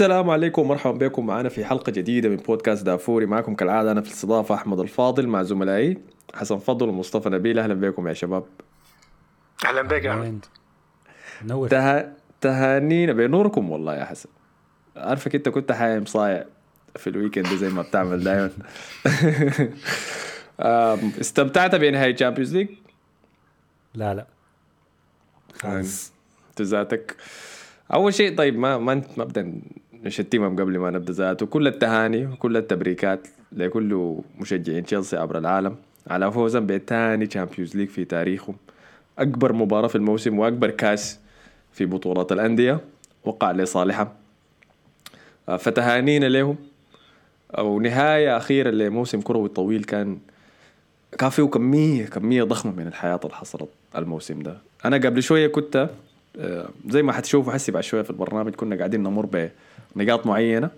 السلام عليكم ومرحبا بكم معنا في حلقة جديدة من بودكاست دافوري. معكم كالعادة أنا في الاستضافة أحمد الفاضل مع زملائي حسن فضل ومصطفى نبيل. أهلا بكم يا شباب. أهلا بك يا أحمد. نور. ته... تهانينا بنوركم والله يا حسن. عارفك أنت كنت حايم صايع في ال weekend زي ما بتعمل دايما. استمتعت بنهاية Champions League لا لا. خالص انت ذاتك أول شيء طيب ما ما ابدا نشتمهم قبل ما نبدأ ذاته. كل التهاني وكل التبريكات لكل مشجعين تشيلسي عبر العالم على فوزهم بثاني Champions League في تاريخهم. أكبر مباراة في الموسم وأكبر كاس في بطولات الأندية وقع لصالحهم. آه، فتهانينا لهم. أو نهاية أخيرة لموسم كروي طويل كان كان فيه كمية كميه ضخمة من الحاجات اللي حصلت الموسم ده. أنا قبل شوية كنت آه، زي ما حتشوفوا حسي بعد شوية في البرنامج كنا قاعدين نمر بنقاط معينة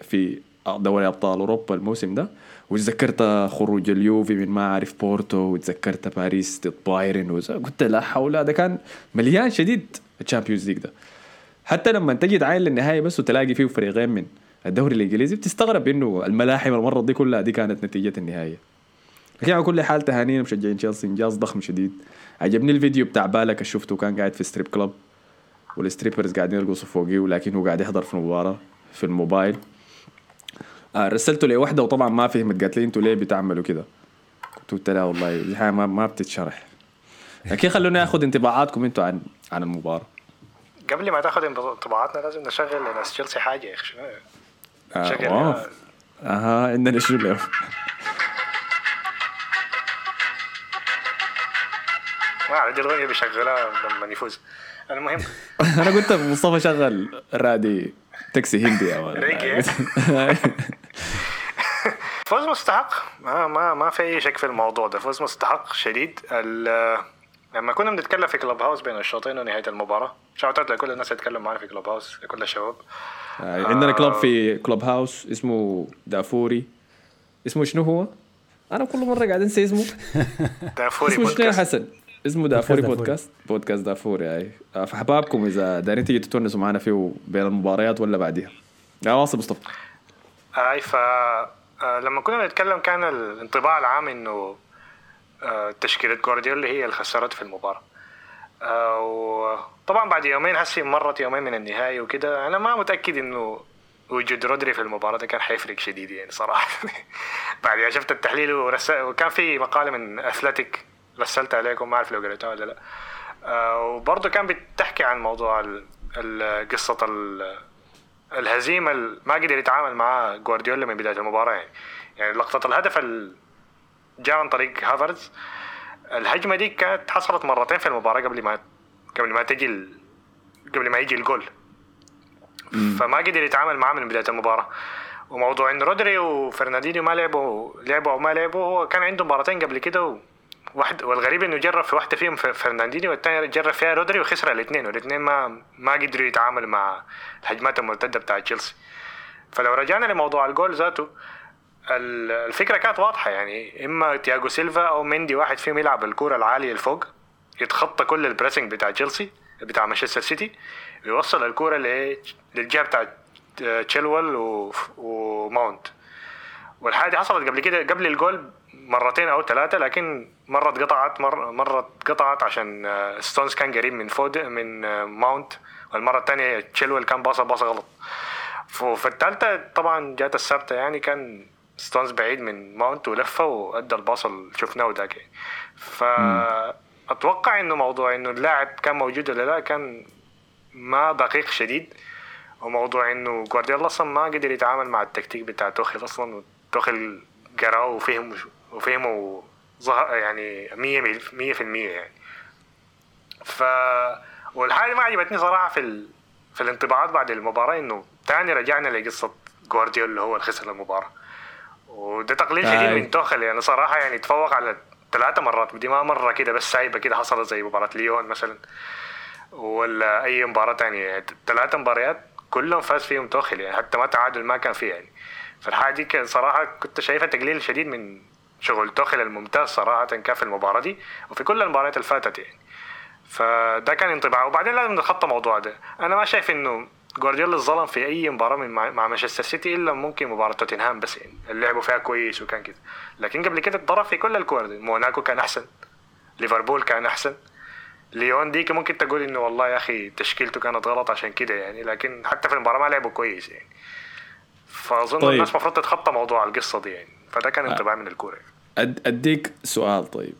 في دوري أبطال أوروبا الموسم ده وتذكرت خروج اليوفي من ما أعرف بورتو وتذكرت باريس ضد بايرن قلت لا حول هذا كان مليان شديد ال Champions League ده. حتى لما تجي تعاين للنهاية بس وتلاقي فيه فريقين من الدوري الإنجليزي بتستغرب إنه الملاحم المرة دي كلها دي كانت نتيجة النهاية. لكن على كل حال تهانينا مشجعين تشيلسي إنجاز ضخم شديد. عجبني الفيديو بتاع بالك شفته كان قاعد في strip club وال strippers قاعدين يرقصوا فوقيه ولكن هو قاعد يحضر في المباراة في الموبايل. آه رسلته لوحده وطبعا ما فهمت. قالت لي أنتوا ليه بتعملوا كده؟ قلت لها والله دي حاجة ما, ما بتتشرح. لكن خلوني آخذ انطباعاتكم أنتوا عن عن المباراة. قبل ما تاخذ انطباعاتنا لازم نشغل لناس تشيلسي حاجة يا أخي شنو؟ آه شغل أها عندنا شو اليوم؟ ما دي الاغنيه بيشغلها لما يفوز. المهم أنا قلت مصطفى شغل رادي تاكسي هندي. ريجي. فوز مستحق ما ما ما في أي شك في الموضوع ده فوز مستحق شديد لما كنا بنتكلم في Clubhouse بين الشوطين ونهاية المباراة shout out لكل الناس اللي معنا في Clubhouse لكل الشباب آه، عندنا كلب في كلوب هاوس اسمه دافوري اسمه شنو هو؟ أنا كل مرة قاعد أنسى اسمه دافوري اسمه شنو حسن؟ اسمه دافوري دافوري. بودكاست؟ بودكاست دافوري أي. آه، فحبابكم إذا دارين تيجي تتونسوا معنا فيه بين المباريات ولا بعديها. يا واصل مصطفى. أي ف آه، لما كنا نتكلم كان الانطباع العام إنه آه، تشكيلة جوارديولا هي اللي خسرت في المباراة. آه، وطبعا بعد يومين هسي مرت يومين من النهائي وكده أنا ما متأكد إنه وجود رودري في المباراة ده كان حيفرق شديد يعني صراحة. بعد شفت التحليل ورسل وكان في مقالة من اثلتيك رسلت عليكم ما أعرف لو قريتها ولا لا. آه، وبرضه كان بتحكي عن موضوع ال- الهزيمة اللي ما قدر يتعامل معها جوارديولا من بداية المباراة. يعني يعني لقطة الهدف اللي جاء عن طريق هافرز الهجمة دي كانت حصلت مرتين في المباراة قبل ما قبل ما تجي ال... قبل ما يجي الجول. فما قدر يتعامل معاه من بداية المباراة. وموضوع إن رودري وفرناندينيو ما لعبوا لعبوا أو ما لعبوا هو كان عنده مباراتين قبل كده. واحد والغريب إنه جرب في واحدة فيهم ف- فرناندينيو والثانيه جرب فيها رودري وخسر الاثنين والاثنين ما ما قدروا يتعاملوا مع الهجمات المرتدة بتاع تشيلسي. فلو رجعنا لموضوع الجول ذاته ال- الفكرة كانت واضحة يعني إما تياجو سيلفا أو مندي واحد فيهم يلعب الكره العالية لفوق يتخطى كل ال pressing بتاع تشيلسي بتاع مانشستر سيتي ويوصل الكره ل- للجهة بتاع تشيلويل و- وماونت. والحاجة دي حصلت قبل كده قبل الجول مرتين أو ثلاثة لكن مرة اتقطعت مره مرة اتقطعت عشان آه، ستونز كان قريب من فود من آه، ماونت والمرة الثانية تشيلويل كان باصة باصة غلط. ف- في الثالثة طبعا جات الثابته يعني كان ستونز بعيد من ماونت ولفه وأدى ال pass اللي شفناه ذاك. يعني فاتوقع إنه موضوع إنه اللاعب كان موجود ولا لا كان ما دقيق شديد وموضوع إنه جوارديولا أصلا ما قدر يتعامل مع التكتيك بتاع توخيل أصلا توخيل قرأه وفهم وفهمه ظهر يعني 100% 100% يعني. ف والحاجة ما عجبتني صراحة في ال... في الانطباعات بعد المباراة إنه تاني رجعنا لقصة جوارديولا هو اللي خسر المباراة. وده تقليل شديد آي. من توخل يعني صراحة يعني تفوق على ثلاثة مرات ودي ما مرة كده بس سايبة كده حصلت زي مباراة ليون مثلا ولا أي مباراة تانية يعني. ثلاثة مباريات كلهم فاز فيهم توخل يعني حتى ما تعادل ما كان فيه يعني. فالحاجة دي كان صراحة كنت شايفها تقليل شديد من شغل توخل الممتاز صراحة كان في المباراة دي وفي كل المباريات اللي فاتت يعني. فده كان انطباع. وبعدين لازم نتخطى الموضوع ده. أنا ما شايف إنه جوارديولا ظلم في أي مباراة من مع مع مانشستر سيتي إلا ممكن مباراة توتنهام بس يعني. اللي لعبوا فيها كويس وكان كده. لكن قبل كده اتضرب في كل الكور دي. موناكو كان أحسن. ليفربول كان أحسن. ليون ديك ممكن تقول إنه والله يا أخي تشكيلته كانت غلط عشان كده يعني. لكن حتى في المباراة ما لعبوا كويس يعني. فأظن طيب. الناس المفروض تتخطى موضوع القصة دي يعني. فده كان انطباع من الكورة يعني. أد- أديك سؤال طيب.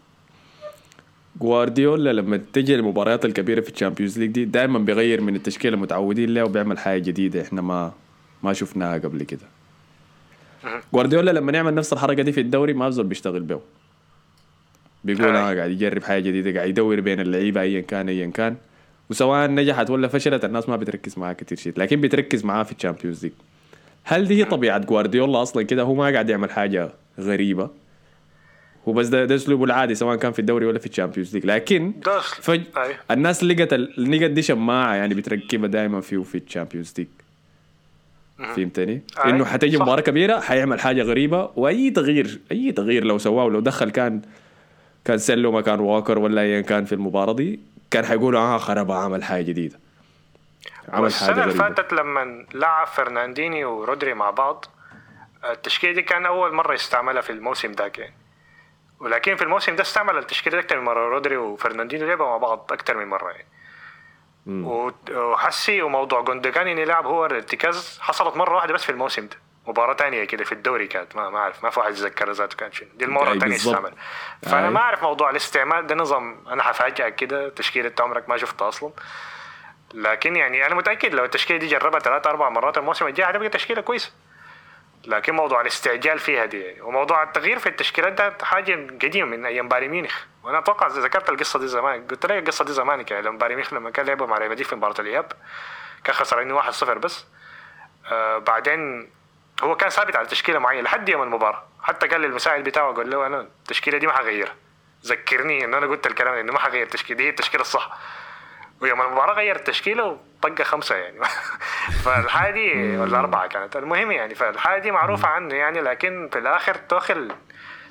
جوارديولا لما تجي المباريات الكبيرة في ال Champions League دي دائما بيغير من التشكيلة المتعودين لها وبيعمل حاجة جديدة إحنا ما ما شفناها قبل كده. جوارديولا لما يعمل نفس الحركة دي في الدوري ما في زول بيشتغل به. بيقول. أنا قاعد يجرب حاجة جديدة قاعد يدور بين اللعيبة ايا كان ايا كان. وسواء نجحت ولا فشلت الناس ما بتركز معاه كتير شيء لكن بتركز معاه في ال Champions League. هل دي هي طبيعة جوارديولا أصلا كده؟ هو ما قاعد يعمل حاجة غريبة. هو بس ده, ده أسلوبه العادي سواء كان في الدوري ولا في ال Champions League لكن فج... الناس لقت لقت دي شماعة يعني بتركبها دائما فيه في ال Champions League فهمتني؟ إنه حتجي صح. مباراة كبيرة حيعمل حاجة غريبة وأي تغيير أي تغيير لو سواه ولو دخل كان كانسلو مكان واكر ولا ايا كان في المباراة دي كان حيقولوا آه خرب عمل حاجة جديدة. عمل حاجة اللي غريبه فاتت لما لعب فرنانديني ورودري مع بعض التشكيلة دي كان أول مرة يستعملها في الموسم ده يعني. ولكن في الموسم ده استعمل التشكيلة دي أكتر من مرة. رودري وفرناندينيو لعبوا مع بعض أكتر من مرة يعني. وحسي وموضوع جوندوجان إنه يلعب هو الارتكاز حصلت مرة واحدة بس في الموسم ده. مباراة تانية كده في الدوري كانت ما, ما أعرف ما في واحد يتذكر ذاته كان شنو. دي المرة الثانية. استعمل فأنا أي. ما أعرف موضوع الاستعمال ده نظام. أنا حفاجئك كده تشكيلة عمرك ما شفتها أصلا. لكن يعني أنا متأكد لو التشكيلة دي جربها ثلاث أربع مرات الموسم الجاي هتبقى تشكيلة كويسة. لكن موضوع الاستعجال فيها دي وموضوع التغيير في التشكيلات ده حاجة قديمة من أيام بايرن ميونخ. وأنا أتوقع ذكرت القصة دي زمان قلت لك القصة دي زمان يعني لما بايرن ميونخ لما كان لعبوا مع ريال في مباراة الإياب كان خسرانين 1-0 بس. آه بعدين هو كان ثابت على تشكيلة معينة لحد يوم المباراة. حتى قال للمساعد بتاعه قال له أنا التشكيلة دي ما حغيرها ذكرني إن أنا قلت الكلام إنه ما حغير التشكيلة دي هي التشكيلة الصح. ويوم المباراة غير التشكيلة وطق خمسة يعني. فالحاجة دي ولا أربعة كانت. المهم يعني فالحاجة دي معروفة عنه يعني لكن في الآخر توخل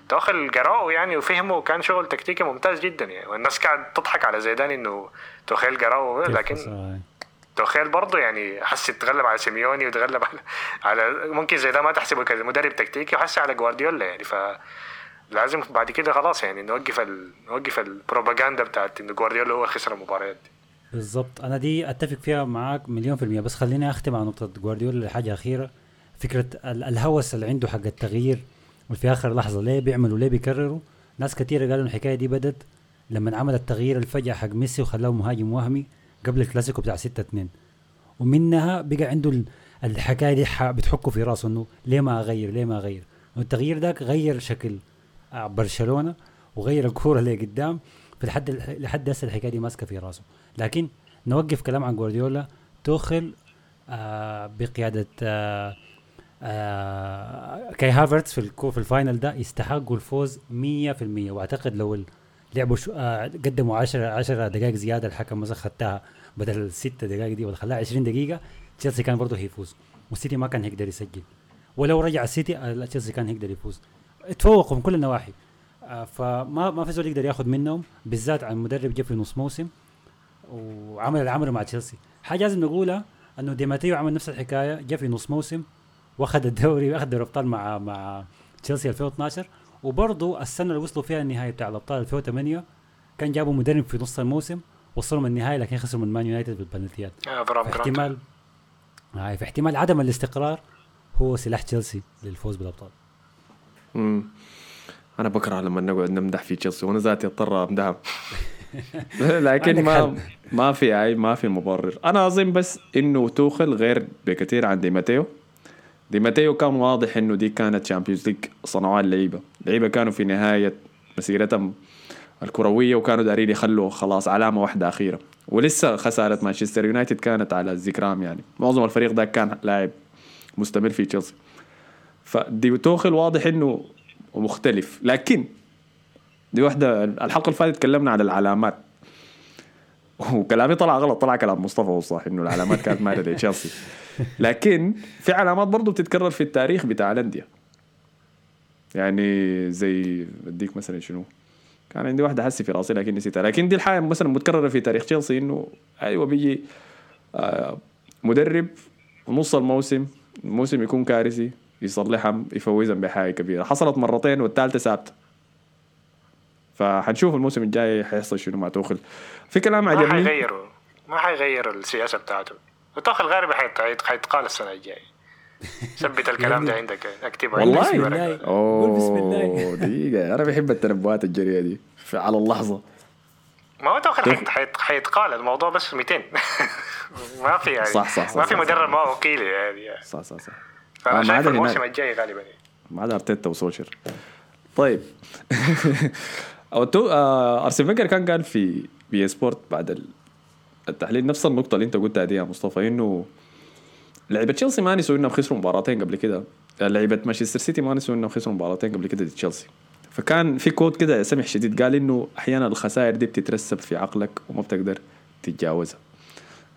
توخل قراه يعني وفهمه وكان شغل تكتيكي ممتاز جدا يعني. والناس قاعد تضحك على زيدان إنه توخيل قراه لكن توخيل برضه يعني حس يتغلب على سيميوني وتغلب على على ممكن زي ده ما تحسبه كمدرب تكتيكي وحس على جوارديولا يعني. ف لازم بعد كده خلاص يعني نوقف ال... نوقف البروباغندا بتاعت انه جوارديولا هو خسر المباريات دي. بالضبط. أنا دي أتفق فيها معاك مليون في المية. بس خليني أختم على نقطة جوارديولا لحاجة أخيرة. فكرة ال- الهوس اللي عنده حق التغيير وفي آخر لحظة ليه بيعملوا ليه بيكرروا؟ ناس كتيرة قالوا الحكاية دي بدت لما عمل التغيير الفجأة حق ميسي وخلاه مهاجم وهمي قبل الكلاسيكو بتاع 6 2 ومنها بقى عنده ال- الحكاية دي بتحكه في راسه إنه ليه ما أغير؟ ليه ما أغير؟ والتغيير ده غير شكل آه، برشلونة وغير الكورة اللي قدام. فلحد لحد هسه الحكاية دي ماسكة في راسه. لكن نوقف كلام عن جوارديولا. توخل آه بقيادة آه آه كاي هافرتس في الكو في ال final ده يستحقوا الفوز 100% وأعتقد لو لعبوا آه قدموا 10 10 دقائق زيادة الحكم مثلا خدتها بدل الست دقائق دي ولا خلاها 20 دقيقة تشيلسي كان برضه هيفوز. والسيتي ما كان هيقدر يسجل. ولو رجع السيتي آه تشيلسي كان هيقدر يفوز. تفوقوا من كل النواحي. فما ما في زول يقدر ياخذ منهم بالذات عن مدرب جه في نص موسم وعمل العمل مع تشيلسي. حاجة لازم نقولها إنه ديماتيو عمل نفس الحكاية جه في نص موسم واخذ الدوري واخذ دوري الابطال مع مع تشيلسي 2012 وبرضه السنة اللي وصلوا فيها النهائي بتاع الأبطال 2008 كان جابوا مدرب في نص الموسم وصلوا من النهائي لكن خسروا من مان يونايتد بالبنالتيات. آه احتمال هاي في احتمال عدم الاستقرار هو سلاح تشيلسي للفوز بالأبطال. مم. أنا بكره لما نقعد نمدح في تشيلسي وأنا ذاتي اضطر امدحهم لكن ما. ما في اي ما في مبرر. أنا أظن بس إنه توخل غير بكثير عن دي ماتيو. دي ماتيو كان واضح إنه دي كانت Champions League صنعوها اللعيبه اللعيبه كانوا في نهاية مسيرتهم الكروية وكانوا دارين يخلوا خلاص علامة واحدة أخيرة. ولسه خسارة مانشستر يونايتد كانت على الذكرام يعني. معظم الفريق ده كان لاعب مستمر في تشيلسي فدي توخل واضح إنه مختلف لكن دي واحدة الحلقة اللي فاتت تكلمنا عن العلامات. وكلامي طلع غلط طلع كلام مصطفى هو صح إنه العلامات كانت مايلة لتشيلسي لكن في علامات برضو بتتكرر في التاريخ بتاع الأندية. يعني زي اديك مثلا شنو؟ كان عندي واحدة حسي في راسي لكن نسيتها. لكن دي الحاجة مثلا متكررة في تاريخ تشيلسي إنه أيوه بيجي آه مدرب ونص الموسم الموسم يكون كارثي. يصلحهم يفوزهم بحاجة كبيرة. حصلت مرتين والثالثة ثابته فحنشوف الموسم الجاي حيحصل شنو مع توخل. في كلام ما عجبني. حيغيروا ما حيغير السياسة بتاعته. وتوخل غالبا حيت- حيتقال السنة الجاية. ثبت الكلام ده عندك أكتبه والله؟ بسم. الله. قول بسم الله. دقيقة. أنا بحب التنبؤات الجريئة دي. في- على اللحظة. ما هو توخل حيت- حيت- حيتقال الموضوع بس 200 ما في يعني. صح- صح- صح- ما في صح- مدرب صح. ما وكيل يعني. صح صح صح. فأنا آه، شايف الموسم. الجاي غالبا. ما عدا أرتيتا وسولشر طيب. أو تو آه ارسن فينجر كان قال في بي سبورت بعد ال- التحليل نفس النقطة اللي أنت قلتها دي يا مصطفى إنه لعيبة تشيلسي ما نسوا إنهم خسروا مباراتين قبل كده. لعيبة مانشستر سيتي ما نسوا إنهم خسروا مباراتين قبل كده تشيلسي فكان في quote كده سمح شديد قال إنه أحيانا الخسائر دي بتترسب في عقلك وما بتقدر تتجاوزها.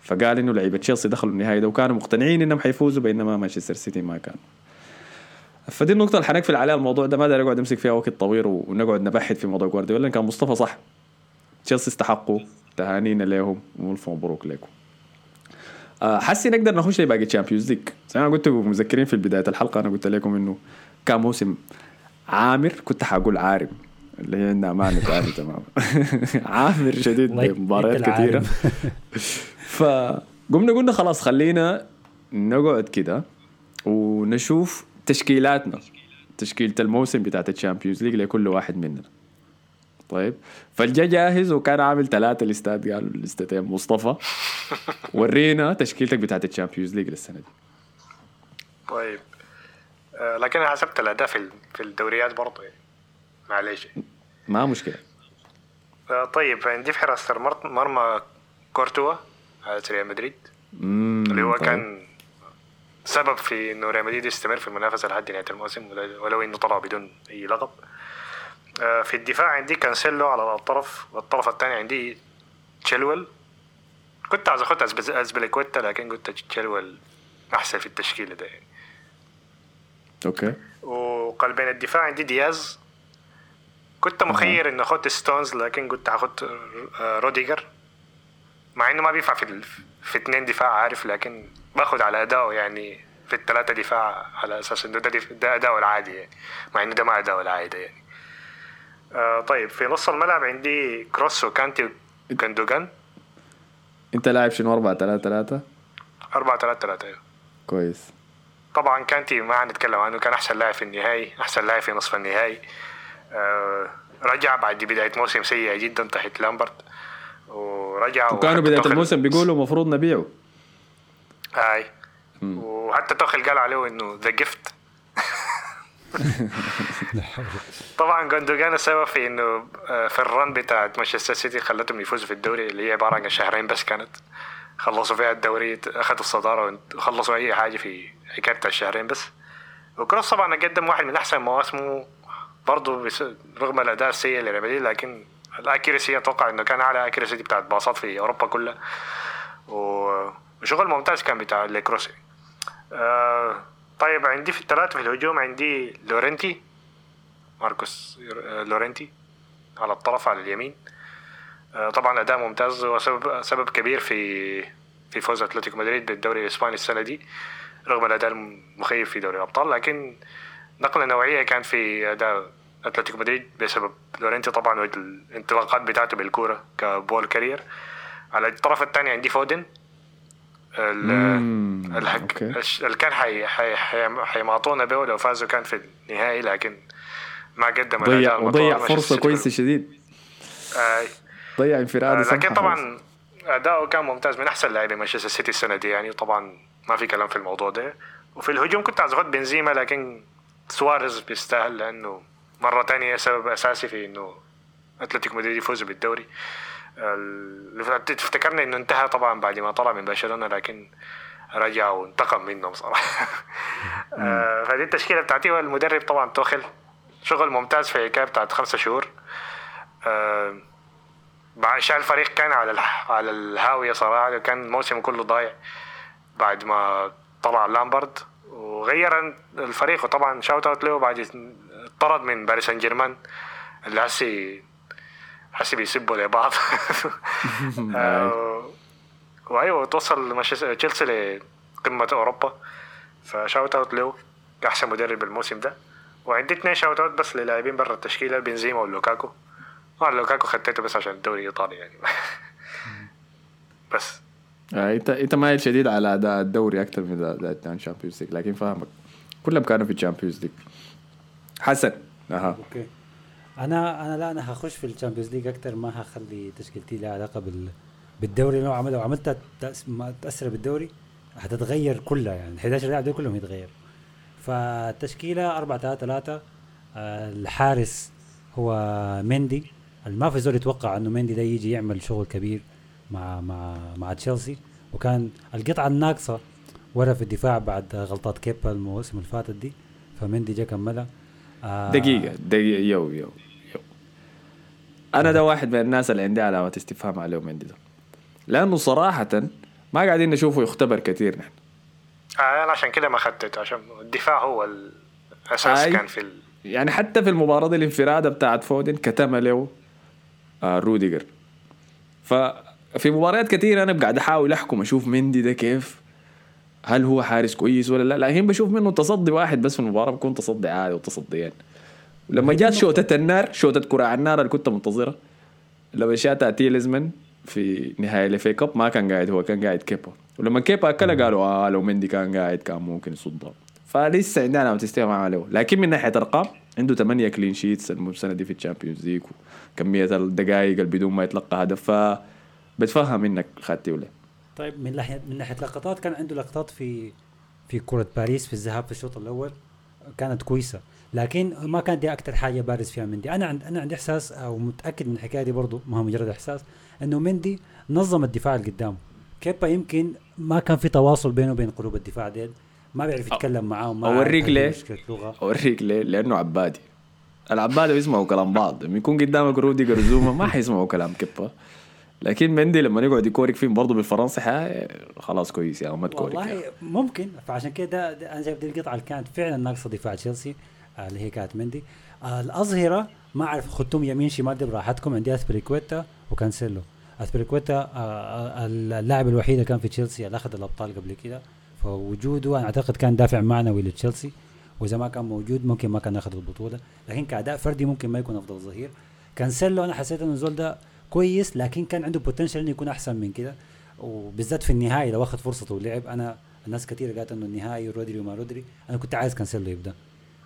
فقال إنه لعيبة تشيلسي دخلوا النهائي ده وكانوا مقتنعين إنهم حيفوزوا بينما مانشستر سيتي ما كان. فدي النقطة اللي حنقفل عليها الموضوع ده ما داير أقعد أمسك فيها وقت طويل ونقعد نبحث في موضوع جوارديولا كان مصطفى صح. تشيلسي استحقوا تهانينا لهم وألف مبروك لكم. آه، حسي نقدر نخش لباقي Champions League زي ما قلت مذكرين في بداية الحلقة أنا قلت لكم إنه كان موسم عامر كنت حقول عارم. اللي هي عندها معنى ثاني تماما. عامر شديد بمباريات. كثيرة فقمنا قلنا خلاص خلينا نقعد كده ونشوف تشكيلاتنا. تشكيلة الموسم بتاعت ال Champions League لكل واحد مننا. طيب فاللي جا جاهز وكان عامل ثلاثة الاستاد قالوا الاستادين مصطفى. ورينا تشكيلتك بتاعت ال Champions League للسنة دي. طيب آه، لكن أنا حسبت الاداء في ال- في الدوريات برضه. يعني معلش ما مشكلة. آه، طيب عندي في المر- مرمى كورتوا على ريال مدريد. اللي هو طيب. كان سبب في إنه ريال مدريد يستمر في المنافسة لحد نهاية الموسم ولو- إنه طلع بدون أي لقب. آه، في الدفاع عندي كانسيلو على الطرف والطرف الثاني عندي تشيلويل. كنت عايز اخد ازبليكويتا لكن قلت تشيلويل أحسن في التشكيلة ده يعني. okay. وقلبين الدفاع عندي دياز كنت مخير انه أخد ستونز لكن قلت هاخد آه، روديجر مع إنه ما بينفع في ال- في اثنين دفاع عارف لكن باخد على أداؤه يعني في الثلاثه دفاع على أساس إنه ده, دف- ده أداؤه العادي يعني. مع إنه ده ما أداؤه العادي يعني. آه طيب في نص الملعب عندي كروس وكانتي وكندوجان أنت لاعب شنو؟ 4 3 3 4 3 3 أيوه. كويس. طبعا كانتي ما حنتكلم عنه كان أحسن لاعب في النهائي أحسن لاعب في نصف النهائي. رجع بعد بداية موسم سيئة جدا تحت لامبرت. ورجع وكانوا وحتى بداية توخيل- الموسم بيقولوا المفروض نبيعه. هاي. وحتى توخل قال عليه إنه the gift طبعا جوندوجان السبب في إنه آه، في ال run بتاعت مانشستر سيتي خلتهم يفوزوا في الدوري اللي هي عبارة عن شهرين بس كانت. خلصوا فيها الدوري أخذوا الصدارة وخلصوا أي حاجة في حكاية بتاع الشهرين بس. وكروس طبعا قدم واحد من أحسن مواسمه برضه رغم الأداء السيء لريال لكن ال accuracy أتوقع إنه كان أعلى accuracy بتاعت باصات في أوروبا كلها. وشغل ممتاز كان بتاع ال accuracy آه طيب عندي في الثلاثة في الهجوم عندي لورنتي ماركوس آه، لورنتي على الطرف على اليمين. آه طبعا أداء ممتاز وسبب سبب كبير في في فوز أتلتيكو مدريد بالدوري الإسباني السنة دي رغم الأداء المخيف في دوري الأبطال لكن نقلة نوعية كان في أداء أتلتيكو مدريد بسبب لورنتي طبعا والانطلاقات بتاعته بالكورة ك ball carrier على الطرف الثاني عندي فودن ال- مم، الحك... أوكي. الش- اللي كان حي... حي... حي... حيماطونا به لو فازوا كان في النهائي لكن ما قدم ضيع وضيع سيتي كويسة شديد آه. ضيع انفراد آه، لكن. طبعا أداؤه كان ممتاز من أحسن لاعبين مانشستر سيتي السنة دي يعني طبعا ما في كلام في الموضوع ده وفي الهجوم كنت عايز اخد بنزيما لكن سواريز بيستاهل لأنه مرة تانية سبب أساسي في إنه أتلتيكو مدريد يفوز بالدوري. تفتكرنا إنه انتهى طبعا بعد ما طلع من برشلونة لكن رجع وانتقم منهم صراحة. آه، فدي التشكيلة بتاعتي. والمدرب طبعا توخل شغل ممتاز في الحكاية بتاعت خمسة شهور. آه، بعد شال الفريق كان على. على الهاوية صراحة كان الموسم كله ضايع بعد ما طلع لامبرد وغير الفريق وطبعا شاوت اوت له بعد طرد من باريس سان جيرمان اللي هسي هسي بيسبوا لبعض. آه، وايوه توصل تشيلسي لقمة أوروبا. ف shout out له أحسن مدرب الموسم ده. وعندي اثنين shout out بس للاعبين برا التشكيلة بنزيما ولوكاكو. طبعا لوكاكو خديته بس عشان الدوري الإيطالي يعني. بس. آه انت إنت مايل شديد على أداء الدوري أكثر من اداء ال Champions League لكن فاهمك. كلهم كانوا في ال Champions League حسن. أها. okay. أنا أنا لا أنا هخش في ال Champions League أكثر ما هخلي تشكيلتي لها علاقة بال بالدوري لو عمل لو عملتها تاثر بالدوري حتتغير كلها يعني. ال 11 لاعب دول كلهم يتغير فالتشكيلة 4 3 3 الحارس هو مندي. ما في زول يتوقع إنه مندي ده يجي يعمل شغل كبير. مع مع مع تشيلسي وكان القطعة الناقصة ورا في الدفاع بعد غلطات كيبا الموسم اللي فاتت دي فمندي جا كملها. آه دقيقة دقيقة yo yo yo. أنا ده واحد من الناس اللي عندي علامه استفهام عليه مندي ده. لأنه صراحة ما قاعدين نشوفه يختبر كثير نحن. آه أنا عشان كده ما اخذته عشان الدفاع هو الأساس آه كان في ال... يعني حتى في المباراة دي الانفرادة بتاعت فودن كتم له آه روديجر. ففي مباريات كثيره أنا قاعد أحاول أحكم أشوف مندي ده كيف هل هو حارس كويس ولا لا؟ لكن بشوف منه تصدي واحد بس في المباراة بكون تصدي عادي وتصديين. لما جات شوطة النار شوطة كرة على النار اللي كنت منتظرها لما شاتها تيليمانس في نهائي ال FA Cup ما كان قاعد هو كان قاعد كيبا. ولما كيبا اكلها قالوا آه لو مندي كان قاعد كان ممكن يصدها فلسه عندنا علامة استفهام عليه. لكن من ناحية ارقام عنده 8 clean sheets السنة دي في ال Champions League وكمية الدقائق بدون ما يتلقى هدف. ف بتفهم انك خدتي ولا؟ طيب من ناحيه من ناحية لقطات كان عنده لقطات في في كرة باريس في الذهاب في الشوط الأول. كانت كويسة. لكن ما كانت دي أكثر حاجة بارز فيها مندي. أنا عند أنا عندي إحساس أو متأكد من الحكاية دي برضه ما هو مجرد إحساس إنه مندي نظم الدفاع اللي قدامه كيبا يمكن ما كان في تواصل بينه وبين قلوب الدفاع ديل. ما بيعرف يتكلم معاهم ما اوريك ليه؟ أوريك ليه؟ لأنه عبادي. العبادي بيسمعوا كلام بعض. لما يكون قدامك روديجر وزوما ما حيسمعوا كلام كيبا. لكن مندي لما يقعد يكورك فيهم برضه بالفرنسي خلاص كويس يا ما تكورك والله ممكن. فعشان كده أنا شايف دي القطعة اللي كانت فعلا ناقصة دفاع تشيلسي آه، اللي هي كانت مندي. آه، الأظهرة ما أعرف خدتم يمين شمال دي براحتكم عندي ازبيليكويتا وكانسيلو. ازبيليكويتا آه، اللاعب الوحيد اللي كان في تشيلسي اللي أخذ الأبطال قبل كده. فوجوده أنا أعتقد كان دافع معنوي لتشيلسي وإذا ما كان موجود ممكن ما كان أخذ البطولة. لكن كأداء فردي ممكن ما يكون أفضل ظهير. كانسيلو أنا حسيت انه الزول ده كويس لكن كان عنده potential إنه يكون أحسن من كده. وبالذات في النهائي لو أخذ فرصته ولعب. أنا الناس كثير قالت إنه النهائي رودري وما رودري. أنا كنت عايز كانسيلو يبدأ.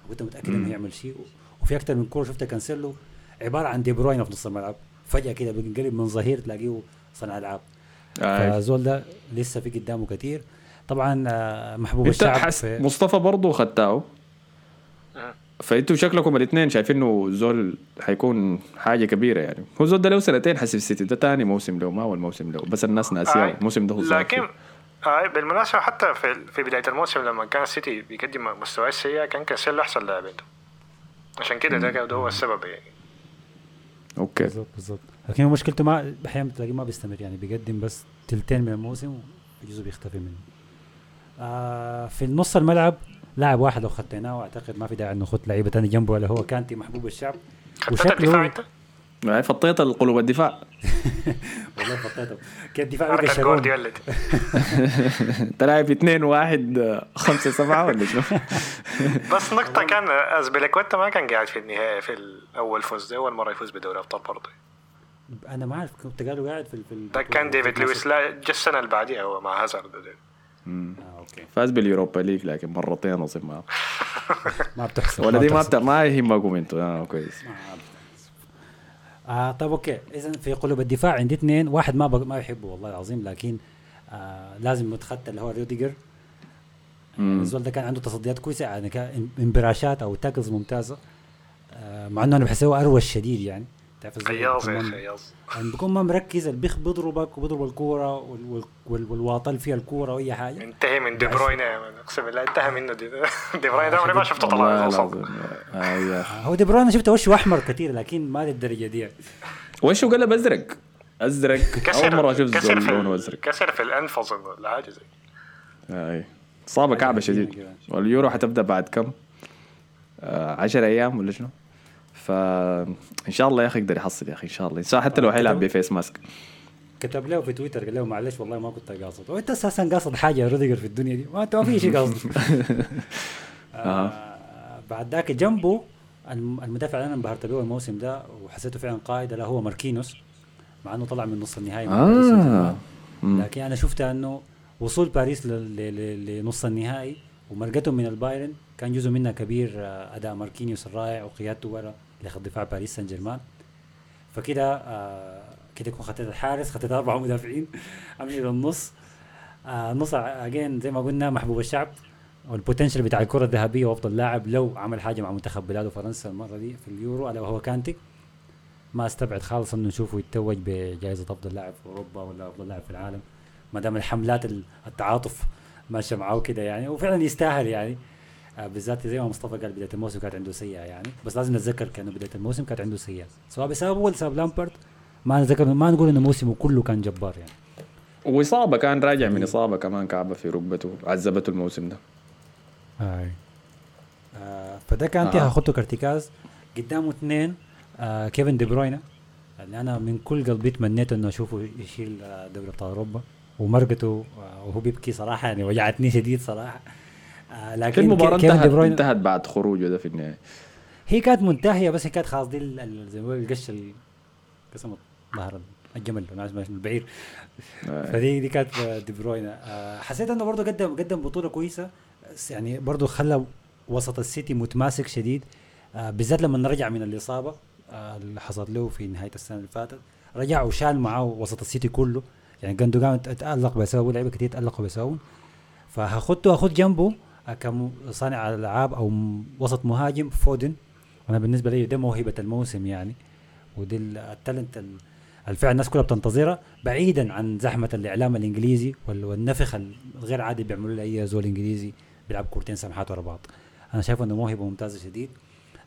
كنت متأكد إنه يعمل شيء. وفي أكثر من كورة شفت كانسيلو عبارة عن دي بروين في نص الملعب. فجأة كده بينقلب من ظهير تلاقيه صنع ألعاب. آه. فزول ده لسه في قدامه كثير طبعا آه، محبوب الشعب مصطفى برضه خدتاه فانتوا شكلكم الاثنين شايفين إنه زول حيكون حاجة كبيرة يعني. هو زول ده له سنتين حسب السيتي ده ثاني موسم له ما هو الموسم له بس الناس ناسيه آه. الموسم ده هو لكن آه بالمناسبة حتى في في بداية الموسم لما كان السيتي بيقدم مستويات سيئة كان كانسيلو أحسن لاعب عشان كده ده, ده هو السبب يعني. OK. بالضبط بالضبط. لكن هو مشكلته ما أحيانا بتلاقيه ما بيستمر يعني. بيقدم بس تلتين من الموسم وجزء بيختفي منه. آه في النص الملعب لاعب واحد لو خطيناه اعتقد ما في داعي إنه نخط لعيبة ثانية جنبه ولا هو كانتي محبوب الشعب. وشكله أنت؟ يعني فطيت القلوب الدفاع. والله فطيته. كيف الدفاع بقى شرون انت لاعب اثنين واحد خمسة سبعة ولا شنو؟ بس نقطة كان ازبيليكويتا ما كان قاعد في النهاية في الأول فوز أول مرة يفوز بدوري أبطال برضه. أنا ما أعرف كنت قالوا قاعد في في ده كان ديفيد لويس لا السنة اللي بعديها هو مع هازارد آه OK. فاز بال Europa League لكن مرتين أظن ما ما بتحسب ولا دي ما بتحسب. ما يهمكم أنتوا آه كويس. آه طيب OK. اذا في قلوب الدفاع عندي اثنين. واحد ما ما يحبه والله العظيم لكن آه لازم متختل اللي هو روديجر. الزول ده كان عنده تصديات كويسة يعني كان انبراشات أو tackles ممتازة. آه مع إنه أنا بحسه أروش شديد يعني. تعرف خياص يا خياص يعني بيكون ما مركز البيخ بيضربك وبيضرب الكورة والواطة الفيها الكورة وأي حاجة. انتهي من دي بروين أقسم بالله انتهى منه دي, دي بروين عمري ما شفته طلع آه، هو دي بروين شفته وشه أحمر كثير لكن ما للدرجه دي. وشه قلب أزرق. ازرق أول مرة أشوف لونه ازرق كسر في الانف اظن ولا حاجة زي. اي صابه كعبة شديد. واليورو حتبدأ بعد كم؟ 10 آه أيام ولا شنو؟ فان شاء الله يا أخي يقدر يحصل يا أخي إن شاء الله. حتى لو حيلعب ب face mask كتب له في تويتر قال له معلش والله ما كنت قاصد وانت أساسا قاصد حاجة يا روديجر في الدنيا دي؟ ما انت ما في شيء قاصد. آه بعد ذاك جنبه الم- المدافع اللي أنا انبهرت به الموسم ده وحسيته فعلا قائد لا هو ماركينوس مع إنه طلع من نص النهائي مم. لكن أنا شفت إنه وصول باريس لنص النهائي ومرقتهم من البايرن كان جزء منها كبير آه، أداء ماركينيوس الرائع وقيادته ورا. لخط دفاع باريس سان جيرمان. فكده آه كده يكون خطيت الحارس خطيت أربعة مدافعين امشي للنص آه النص again زي ما قلنا محبوب الشعب وال potential بتاع الكرة الذهبية وأفضل لاعب لو عمل حاجة مع منتخب بلاده فرنسا المرة دي في اليورو ألا وهو كانتي. ما استبعد خالص إنه نشوفه يتوج بجائزة أفضل لاعب في أوروبا ولا أفضل لاعب في العالم ما دام الحملات ال- التعاطف ماشية معاه كده يعني وفعلا يستاهل يعني. بالذات زي ما مصطفى قال بداية الموسم كانت عنده سيئة يعني. بس لازم نتذكر كأنه بداية الموسم كانت عنده سيئة. سواء بسببه ولا بسبب لامبارد ما نتذكر ما نقول إنه موسمه كله كان جبار يعني. وإصابة كان راجع من إصابة كمان كعبة في ركبته عذبته الموسم ده. هاي. آه فده كان آه. هاخده كارتكاز. قدامه اثنين آه كيفن دي بروينا اللي أنا من كل قلبي تمنيت إنه أشوفه يشيل آه، دوري أبطال أوروبا. ومرقته آه وهو بيبكي صراحة يعني وجعتني شديد صراحة. آه لكن المباراه انتهت انتهت بعد خروجه ده في النهاية. هي كانت منتهية بس هي كانت خلاص دي زي ما بيقول القش ال- قسم ظهر الجمل البعير. آه. فدي دي كانت دي بروينا آه، حسيت إنه برضه قدم قدم بطولة كويسة. يعني برضه خلى وسط السيتي متماسك شديد. آه، بالذات لما رجع من الإصابة آه، اللي حصلت له في نهاية السنة اللي فاتت. رجع وشال معاه وسط السيتي كله. يعني جندوجان تالق بسببه لعيبة كتير تالقوا بسببه. فهاخده اخد جنبه. آه، كصانع ألعاب أو وسط مهاجم فودن. أنا بالنسبة لي ده موهبة الموسم يعني. ودي ال- التالنت ال- الفعل الناس كلها بتنتظرها. بعيدا عن زحمة الإعلام الإنجليزي وال- والنفخ الغير عادي بيعملوا له أي زول إنجليزي بيلعب كورتين سمحات ورا بعض. أنا شايف إنه موهبة ممتازة شديد.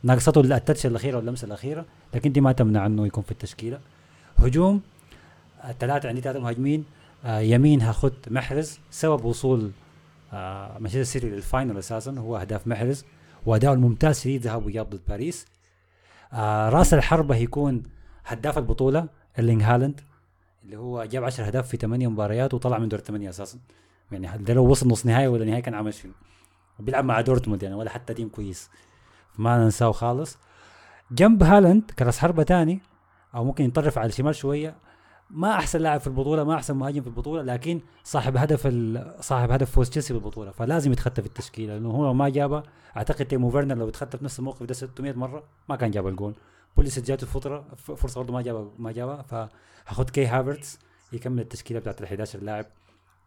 ناقصته ال touch الأخيرة واللمسة الأخيرة لكن دي ما تمنع إنه يكون في التشكيلة. هجوم الثلاثه عندي ثلاثة مهاجمين. آه يمين هاخد محرز. سبب وصول مانشستر سيتي لل final أساسا هو أهداف محرز واداؤه الممتاز شديد ذهاب واياب ضد باريس. آه رأس الحربة هيكون هداف البطوله ايرلينج هالاند اللي هو جاب 10 أهداف في 8 مباريات وطلع من دور الثمانيه أساسا. يعني ده لو وصل نص نهائي ولا نهائي كان عمل شنو وبيلعب مع دورتموند يعني ولا حتى team كويس. ما ننساه خالص. جنب هالاند كرأس حربة تاني أو ممكن ينطرف على الشمال شوية ما أحسن لاعب في البطولة ما أحسن مهاجم في البطولة لكن صاحب هدف صاحب هدف فوز تشيلسي بالبطوله فلازم يتخطى في التشكيلة لأنه هو ما جابها أعتقد تيمو فيرنر لو اتخطى في نفس الموقف ده 600 مرة ما كان جاب الجول بوليس جاته فتره فرصة برضه ما جابها ما جابها فهاخد كاي هافرتز يكمل التشكيلة بتاعت ال 11 لاعب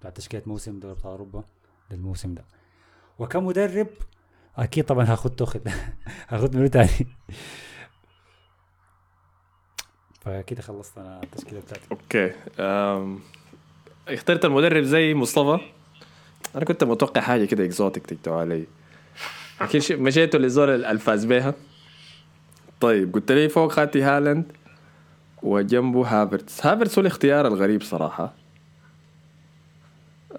بتاعت تشكيلة موسم دوري أبطال أوروبا للموسم ده. وكمدرب أكيد طبعا هاخد توخل هاخد منو تاني. فكده خلصت أنا التشكيلة بتاعتي. okay أم. اخترت المدرب زي مصطفى. أنا كنت متوقع حاجة كده exotic تكتبوا علي. لكن مشيتوا للزول اللي الفاز بيها. طيب قلت لي فوق خاتي هالاند وجنبه هافرتس. هافرتس هو الاختيار الغريب صراحة.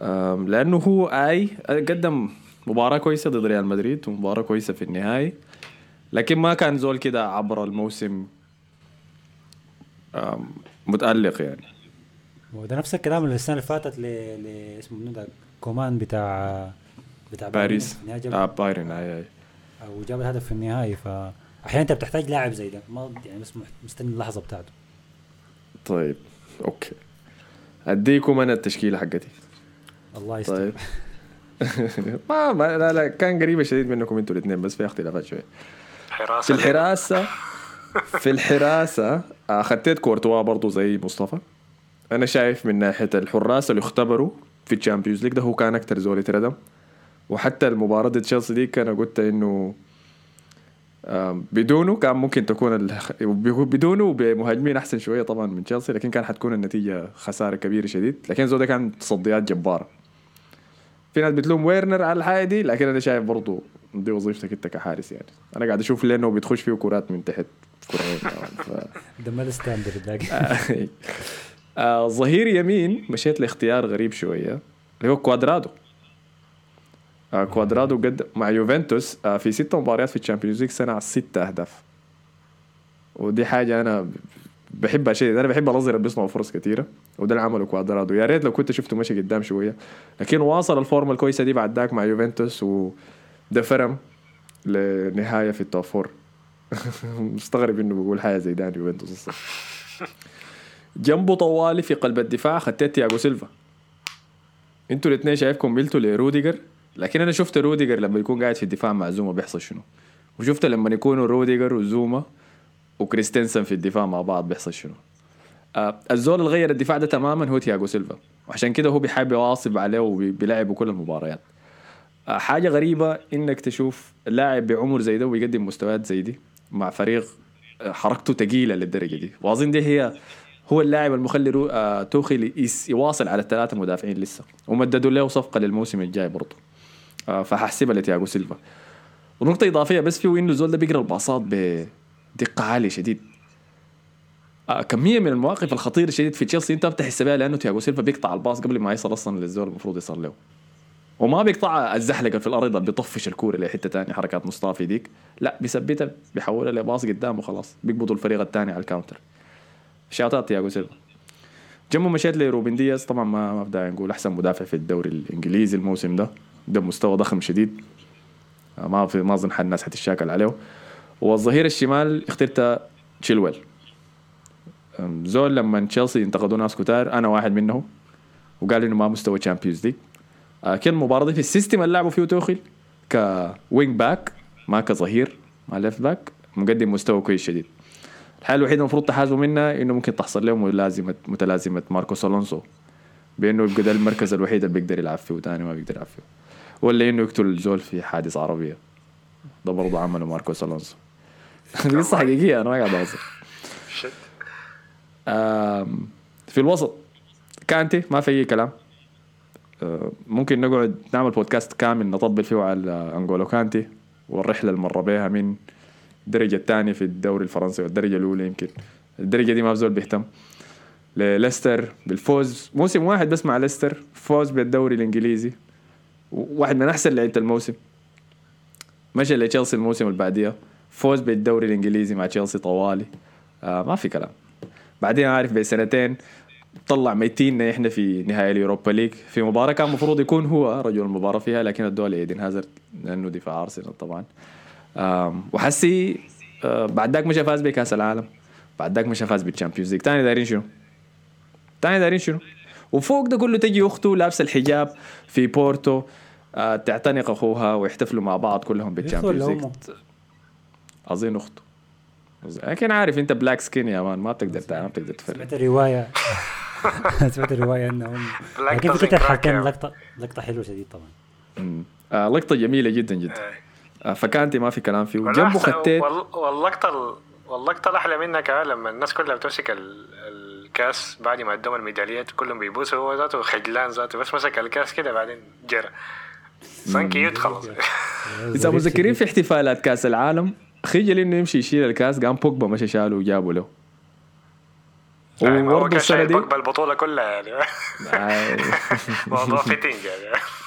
أم، لأنه هو آي قدم مباراة كويسة ضد ريال مدريد ومباراة كويسة في النهائي لكن ما كان زول كده عبر الموسم أم، متألق يعني. وده نفس الكلام اللي السنة اللي فاتت ل ل اسمه منو ده؟ كومان بتاع بتاع باريس. في النهاية جاب- آه بايرن اي اي وجاب الهدف في النهائي فاحيانا أنت بتحتاج لاعب زي ده. ما يعني بس مستني اللحظة بتاعته. طيب okay. أديكم أنا التشكيلة حقتي. الله يستر. طيب. ما, ما لا لا كان قريبه شديد منكم أنتوا الاثنين بس في اختلافات شوية في حراسه الحراسة. في الحراسة آه، خديت كورتوا برضو زي مصطفى. أنا شايف من ناحية الحراس اللي اختبروا في ال Champions League ده هو كان أكثر زول يتردم. وحتى المباراة ضد تشيلسي دي أنا قلت إنه آم، بدونه كان ممكن تكون ال... بدونه وبمهاجمين أحسن شوية طبعا من تشيلسي لكن كان حتكون النتيجة خسارة كبيرة شديد. لكن زول ده كان تصديات جبارة. في ناس بتلوم ويرنر على الحاجة دي لكن أنا شايف برضو دي وظيفتك أنت كحارس يعني. أنا قاعد أشوف لأنه بتخش فيه كرات من تحت كرعين ف... ده ما ال standard ذاك آه، ظهير يمين مشيت لاختيار غريب شوية اللي هو كوادرادو. آه كوادرادو قد مع يوفنتوس آه في ست مباريات في الشامبيونز ليج صنع ست أهداف. ودي حاجة أنا بحبها شيء أنا بحب الازرق بيصنعوا فرص كثيره وده اللي عمله كوادرادو. يا ريت لو كنت شفته مشي قدام شوية. لكن واصل الفورمة الكويسة دي بعد ذاك مع يوفنتوس وده فرم لنهاية في التوب فور مستغرب إنه بقول حاجة زي ده يوفنتوس الصراحه جنبه طوالي في قلب الدفاع خدت تياجو سيلفا. أنتوا الاثنين شايفكم ملتوا لروديجر لكن أنا شفت روديجر لما يكون قاعد في الدفاع مع زوما بيحصل شنو؟ وشفت لما يكونوا روديجر وزوما وكريستنسن في الدفاع مع بعض بيحصل شنو؟ آه الزول اللي غير الدفاع ده تماما هو تياجو سيلفا. وعشان كده هو بيحب يواظب عليه وبيلعبه كل المباريات. حاجة غريبة إنك تشوف لاعب بعمر زي ده ويقدم مستويات زي دي مع فريق آه، حركته ثقيلة للدرجة دي. واظن دي هي هو اللاعب المخلي رو... آه توخيل يواصل على الثلاثة مدافعين لسه. ومددوا له صفقة للموسم الجاي برضه. آه فححسبها لتياجو سيلفا. ونقطة إضافية بس فيه إنه الزول ده بيقرأ الباصات بدقة عالية شديد. آه كمية من المواقف الخطيرة شديد في تشيلسي. أنت بتحس بها لأنه تياجو سيلفا بيقطع الباص قبل ما يصل أصلا للزول المفروض يصل له. وما بيقطع الزحلقة في الأرض بيطفش الكورة لحتة تانية حركات مصطفى ديك لا بيثبتها بيحولها لباص قدام وخلاص بيقبضوا الفريق الثاني على ال counter. شاطات تياجو سيلفا جنبه مشيت لروبن دياز طبعا ما ما بدنا نقول أحسن مدافع في الدوري الإنجليزي الموسم ده. ده مستوى ضخم شديد. ما في ما أظن حد الناس حتشاكل عليه. والظهير الشمال اخترت تشيلويل. زول لما تشيلسي انتقدوا ناس كتار أنا واحد منهم وقال إنه ما مستوى Champions League كان المباراه دي في ال system اللي لعبوا فيه توخيل ك wing back ما كظهير ما left back مقدم مستوى كويس شديد. الحاجة الوحيده المفروض تحاسبوا منها إنه ممكن تحصل له ملازمه متلازمة ماركوس ألونسو بإنه يبقى ده المركز الوحيد اللي بيقدر يلعب فيه وثاني ما بيقدر يلعب فيه. ولا إنه يقتل الزول في حادث عربية. ده برضه عمله ماركوس ألونسو. قصة حقيقية أنا ما قاعد أهزر. في الوسط. كانتي ما في أي كلام. ممكن نقعد نعمل بودكاست كامل نطبل فيه على انجولو كانتي والرحلة اللي مر بها من الدرجة الثانية في الدوري الفرنسي والدرجة الأولى يمكن. الدرجة دي ما زول بيهتم. لليستر بالفوز موسم واحد بس مع ليستر فوز بالدوري الإنجليزي. واحد من أحسن لعيبة الموسم. مشى لتشيلسي الموسم اللي بعديها فوز بالدوري الإنجليزي مع تشيلسي طوالي. آه ما في كلام. بعدين عارف بسنتين طلع ميتين إحنا في نهائي ال Europa League. في مباراة كان المفروض يكون هو رجل المباراة فيها لكن ادوها لايدن هازارد لأنه دفاع أرسنال طبعا. وحسي آه، بعد ذاك مشى فاز بكاس العالم بعد ذاك مشى فاز بال Champions League. ثاني دايرين شنو؟ ثاني دايرين شنو؟ وفوق ده كله تجي أخته لابسة الحجاب في بورتو آه تعتنق أخوها ويحتفلوا مع بعض كلهم بال Champions League. أظن أخته. لكن عارف أنت black skin يا man ما بتقدر ما بتقدر تفرق. سمعت روايه سمعت روايه انهم لكن في كتر حكم لقطه لقطة حلوة شديد طبعا. آه لقطة جميلة جدا جدا. آه فكانتي ما في كلام فيه. وجنبه خديت واللقطة واللقطة الأحلى منها كمان لما الناس كلها بتمسك الكاس بعد ما ادوهم الميداليات كلهم بيبوسوا. هو ذاته خجلان ذاته بس مسك الكاس كده بعدين جرى. صار كيوت خلاص. إذا متذكرين في احتفالات كاس العالم خجل إنه يمشي يشيل الكاس قام بوجبا مشى شاله وجابه له. وبرضه السنة دي البطوله كلها يعني. موضوع فيتنج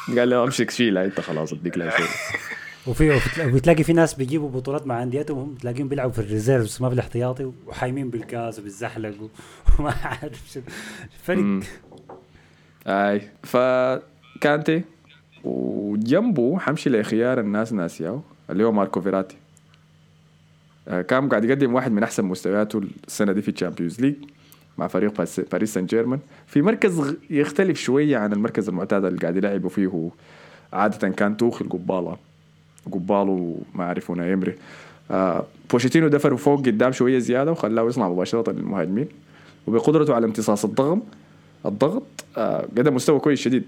يعني. قال له امسك شيلها انت خلاص اديك لها وفي وبتلاقي في ناس بيجيبوا بطولات مع أنديتهم تلاقيهم بيلعبوا في الريزيرفز ما في الاحتياطي وحايمين بالكاس وبالزحلق وما عارف شو. فرق آي فكانتي وجنبه حمشي لخيار الناس ناسياه اللي هو ماركو فيراتي. كان قاعد يقدم واحد من أحسن مستوياته السنة دي في ال Champions League مع فريق باريس سان جيرمان في مركز يختلف شوية عن المركز المعتاد اللي قاعد يلعبوا فيه عادة كان توخي القباله قباله ما أعرف نايمري آه بوتشيتينو دفروا فوق قدام شوية زيادة وخلاه يصنع مباشرة للمهاجمين. وبقدرته على امتصاص الضغم الضغط آه قدم مستوى كويس شديد.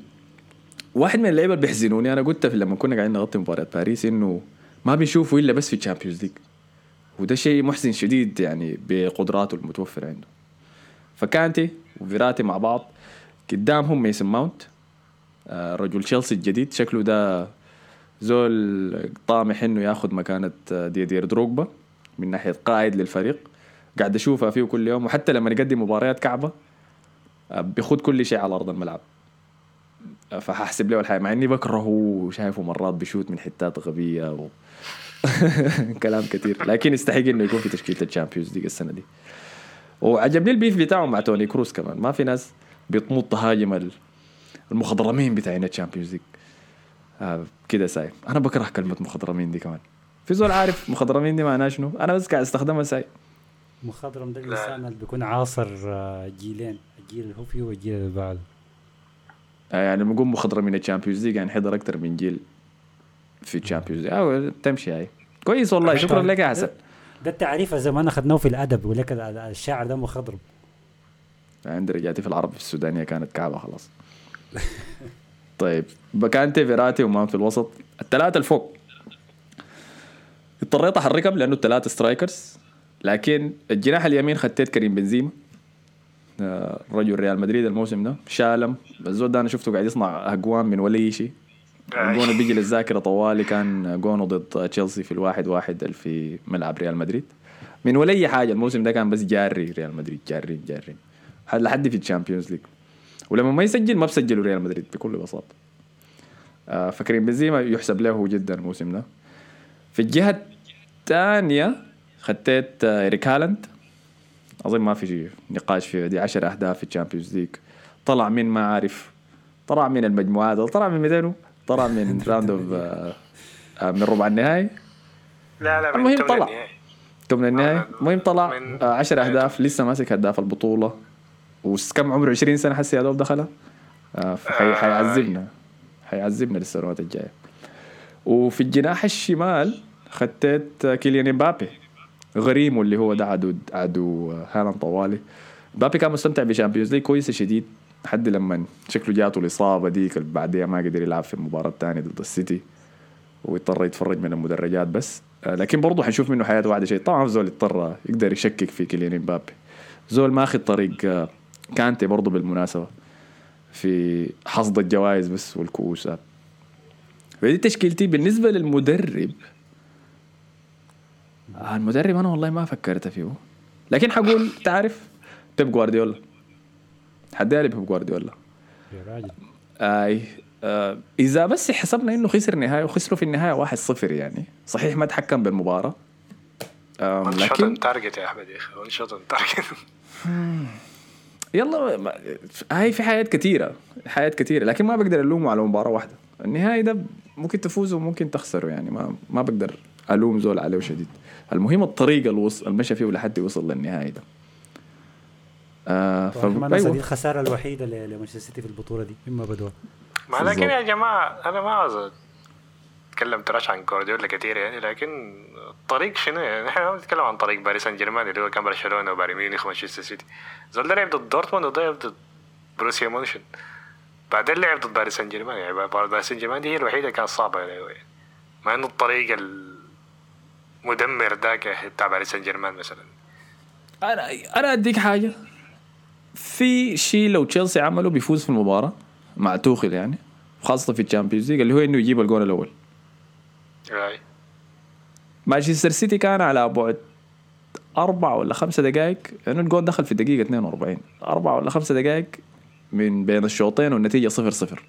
واحد من اللعيبة اللي بيحزنوني أنا قلت لما كنا قاعدين نغطي مباراة باريس إنه ما بنشوفه إلا بس في ال Champions League وده شيء محزن شديد يعني بقدراته المتوفرة عنده. فكانتي وفيراتي مع بعض قدامهم ميسن ماونت آه رجل تشيلسي الجديد. شكله ده زول طامح إنه ياخذ مكانة ديدير دروجبا من ناحية قائد للفريق. قاعد اشوفها فيه كل يوم وحتى لما يقدم مباريات كعبة بيخوض كل شيء على أرض الملعب. فححسب له الحياة مع إني بكرهه وشايفه مرات بشوت من حتات غبية و... كلام كثير لكن يستحق إنه يكون في تشكيلة ال Champions League السنة دي. وعجبني ال beef بتاعهم مع توني كروس كمان. ما في ناس بيطموط تهاجم ال- المخضرمين بتاعين ال Champions League آه كده ساي. أنا بكره كلمة مخضرمين دي كمان. في زول عارف مخضرمين دي معناها شنو؟ أنا بس قاعد أستخدمها ساي. مخضرم ده الإنسان اللي بيكون عاصر آه، جيلين. الجيل اللي هو فيه والجيل اللي بعده آه يعني لما نقول مخضرمين ال Champions League يعني حضر أكثر من جيل في ال Champions League أو تمشي هاي. كويس والله. شكرا لك يا حسن. ده التعريف زي ما انا اخذناه في الأدب ال- الشاعر ده مخضرم. عندي رجعتي في العرب في السودانية كانت كعبة خلاص. طيب بكانتي فيراتي وماونت في الوسط. الثلاثة الفوق اضطريت أحركهم لأنه الثلاثة strikers لكن الجناح اليمين خديت كريم بنزيما. آه، رجل ريال مدريد الموسم ده شالم. الزول ده أنا شفته قاعد يصنع اجوان من ولا شيء الجون اللي بيجي للذاكرة طوالي كان جونه ضد تشيلسي في الواحد واحد في ملعب ريال مدريد. من ولا اي حاجة الموسم ده كان بس جاري ريال مدريد جاري جاري. حد- لحد في ال Champions League ولما ما يسجل ما بسجلوا ريال مدريد بكل بساطة. آه، فكريم بنزيما يحسب له جدا الموسم ده. في الجهة الثانية خديت آه، إيرلينج هالاند. اظن ما في شيء. نقاش فيه دي 10 أهداف في ال Champions League طلع من ما عارف طلع من المجموعات طلع من 200 طلع من round of من ربع النهائي؟ لا لا المهم من طلع. النهائي. ثمن النهائي؟ آه، المهم طلع من- 10 أهداف لسه ماسك هداف البطولة. وكم عمره؟ 20 سنة حسي يا دوب دخلها؟ آه، فحي- آه. حيعذبنا. حيعذبنا للسنوات الجاية. وفي الجناح الشمال خديت كيليان امبابي. غريمه اللي هو ده عدو عدو هالاند طوالي. مبابي كان مستمتع ب Champions League كويسه شديد. لحد لما شكله جاته الإصابة ديك بعديها ما قدر يلعب في المباراه الثانية ضد السيتي واضطر يتفرج من المدرجات بس. آه، لكن برضه حنشوف منه حياه واحدة شيء. طبعا زول اضطر يقدر يشكك في كيليان امبابي زول ماخذ طريق آه، كانتي برضه بالمناسبة في حصد الجوائز بس والكؤوسات فدي تشكيلتي بالنسبة للمدرب. آه، المدرب أنا والله ما فكرت فيه. لكن حقول تعرف بيب جوارديولا. لي بيب جوارديولا؟ يا راجل. آي آه إذا بس حسبنا إنه خسر نهاية وخسروا في النهاية 1-0 يعني. صحيح ما تحكم بالمباراة. لكن target يا أحمد يا أخي one shot target يلا ما- هاي في حياة كثيرة حياة كثيرة لكن ما بقدر ألومه على مباراة واحدة. النهائي ده ممكن تفوزوا وممكن تخسروا يعني ما ما بقدر ألوم زول عليه شديد المهم الطريقة اللي وصل المشى فيه لحد يوصل للنهائي ده. آه ما ننسى دي أيوة. الخسارة الوحيدة ل- لمانشستر سيتي في البطولة دي مما بدوها. ما لكن يا جماعة أنا ما عاوز أتكلم تراش عن جوارديولا كثير يعني لكن الطريق شنو يعني؟ إحنا ما بنتكلم عن طريق باريس سان جيرمان اللي هو كان برشلونة وبايرن ميونخ ومانشستر سيتي. زول ده لعب ضد دورتموند وده لعب ضد بروسيا مونشن. بعدين لعب ضد باريس سان جيرمان يعني باريس سان جيرمان دي هي الوحيدة كانت صعبة عليه يعني مع إنه الطريق المدمر ذاك بتاع باريس سان جيرمان مثلا. أنا أنا أديك حاجة. في شيء لو تشيلسي عمله بيفوز في المباراة مع توخل يعني خاصة في ال Champions League اللي هو إنه يجيب الجول الأول. مانشستر سيتي كان على بعد أربع ولا خمسة دقائق لأنه الجول دخل في الدقيقة 42 أربع ولا خمسة دقائق من بين الشوطين والنتيجة صفر صفر.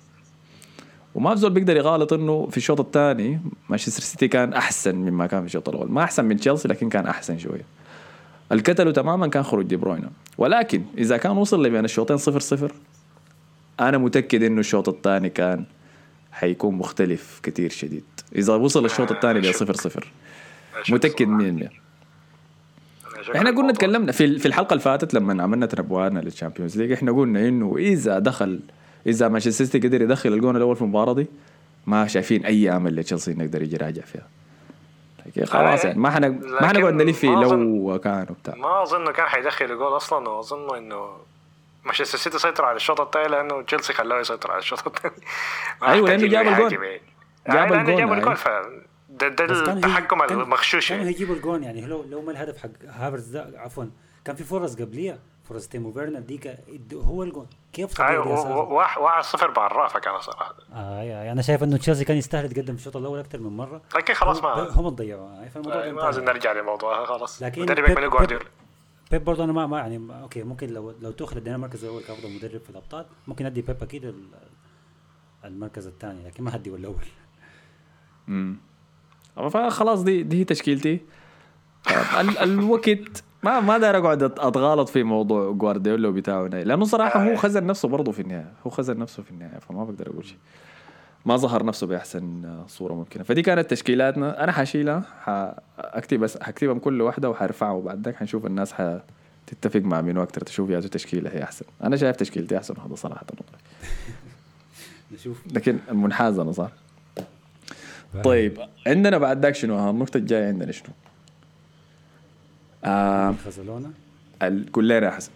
وما في زول بيقدر يغالط إنه في الشوط الثاني مانشستر سيتي كان أحسن مما كان في الشوط الأول. ما أحسن من تشيلسي لكن كان أحسن شوية. الكتلوا تماما كان خروج دي بروينا ولكن إذا كان وصل لبين الشوطين صفر صفر أنا متأكد إنه الشوط الثاني كان حيكون مختلف كتير شديد. إذا وصل الشوط الثاني ل صفر صفر متأكد من إحنا قلنا تكلمنا في في الحلقة اللي فاتت لما عملنا تنبؤاتنا لل Champions League إحنا قلنا إنه إذا دخل إذا مانشستر سيتي قدر يدخل الجون الأول في المباراة دي ما شايفين أي أمل لتشيلسي إنه يقدر يجي راجع فيها. خلاص يعني. ما حنا ما حنقعد نلف في ما لو كان وبتاع. ما أظن كان حيدخل جول أصلا وأظن إنه مانشستر سيتي سيطر على الشوط الثاني لأنه تشيلسي خلاه يسيطر على الشوط الثاني احتاج لأنه جاب يعني. جاب أيوة، الجون، جاب الجون أيوة. ف ده ده كان التحكم كان- المغشوش كانوا يعني. هيجيبوا الجون يعني. لو لو ما الهدف حق هافرز ده عفوا كان في فرص قبلية. فرص تيمو فيرنر ديك اد- هو الجون. كيف دي؟ و- واحد واحد صفر بعرافه كان صراحة. آه يعني أنا شايف إنه تشيلسي كان يستاهل يتقدم في الشوط الأول أكثر من مرة. لكن خلاص ما هم ضيعوها فالموضوع ده ما. لازم نرجع لموضوعها خلاص. لكن مدربك بيب- من جوارديولا. بيب برضه أنا ما, ما يعني ما- okay ممكن لو لو تأخذ ادينا المركز الأول كأفضل مدرب في الأبطال ممكن أدي بيب أكيد ال- المركز الثاني لكن ما هدي الأول امم فخلاص دي دي هي تشكيلتي. آه، ال- الوقت ما ما داير أقعد أتغالط في موضوع جوارديولا بتاعه لأنه صراحة هو خزن نفسه برضه في النهاية. هو خزن نفسه في النهاية فما بقدر أقول شيء. ما ظهر نفسه بأحسن صورة ممكنة. فدي كانت تشكيلاتنا. أنا حشيلها. حاكتب بس حكتبهم كل واحدة وحرفعها وبعد ذاك حنشوف الناس حتتفق مع مين أكثر تشوف يا تشكيلة هي أحسن. أنا شايف تشكيلتي أحسن هذا صراحة. نشوف. لكن المنحاز أنا صح طيب عندنا بعد ذاك شنو النقطه الجايه عندنا شنو؟ آه خزلونا ال- قول لنا يا حسن.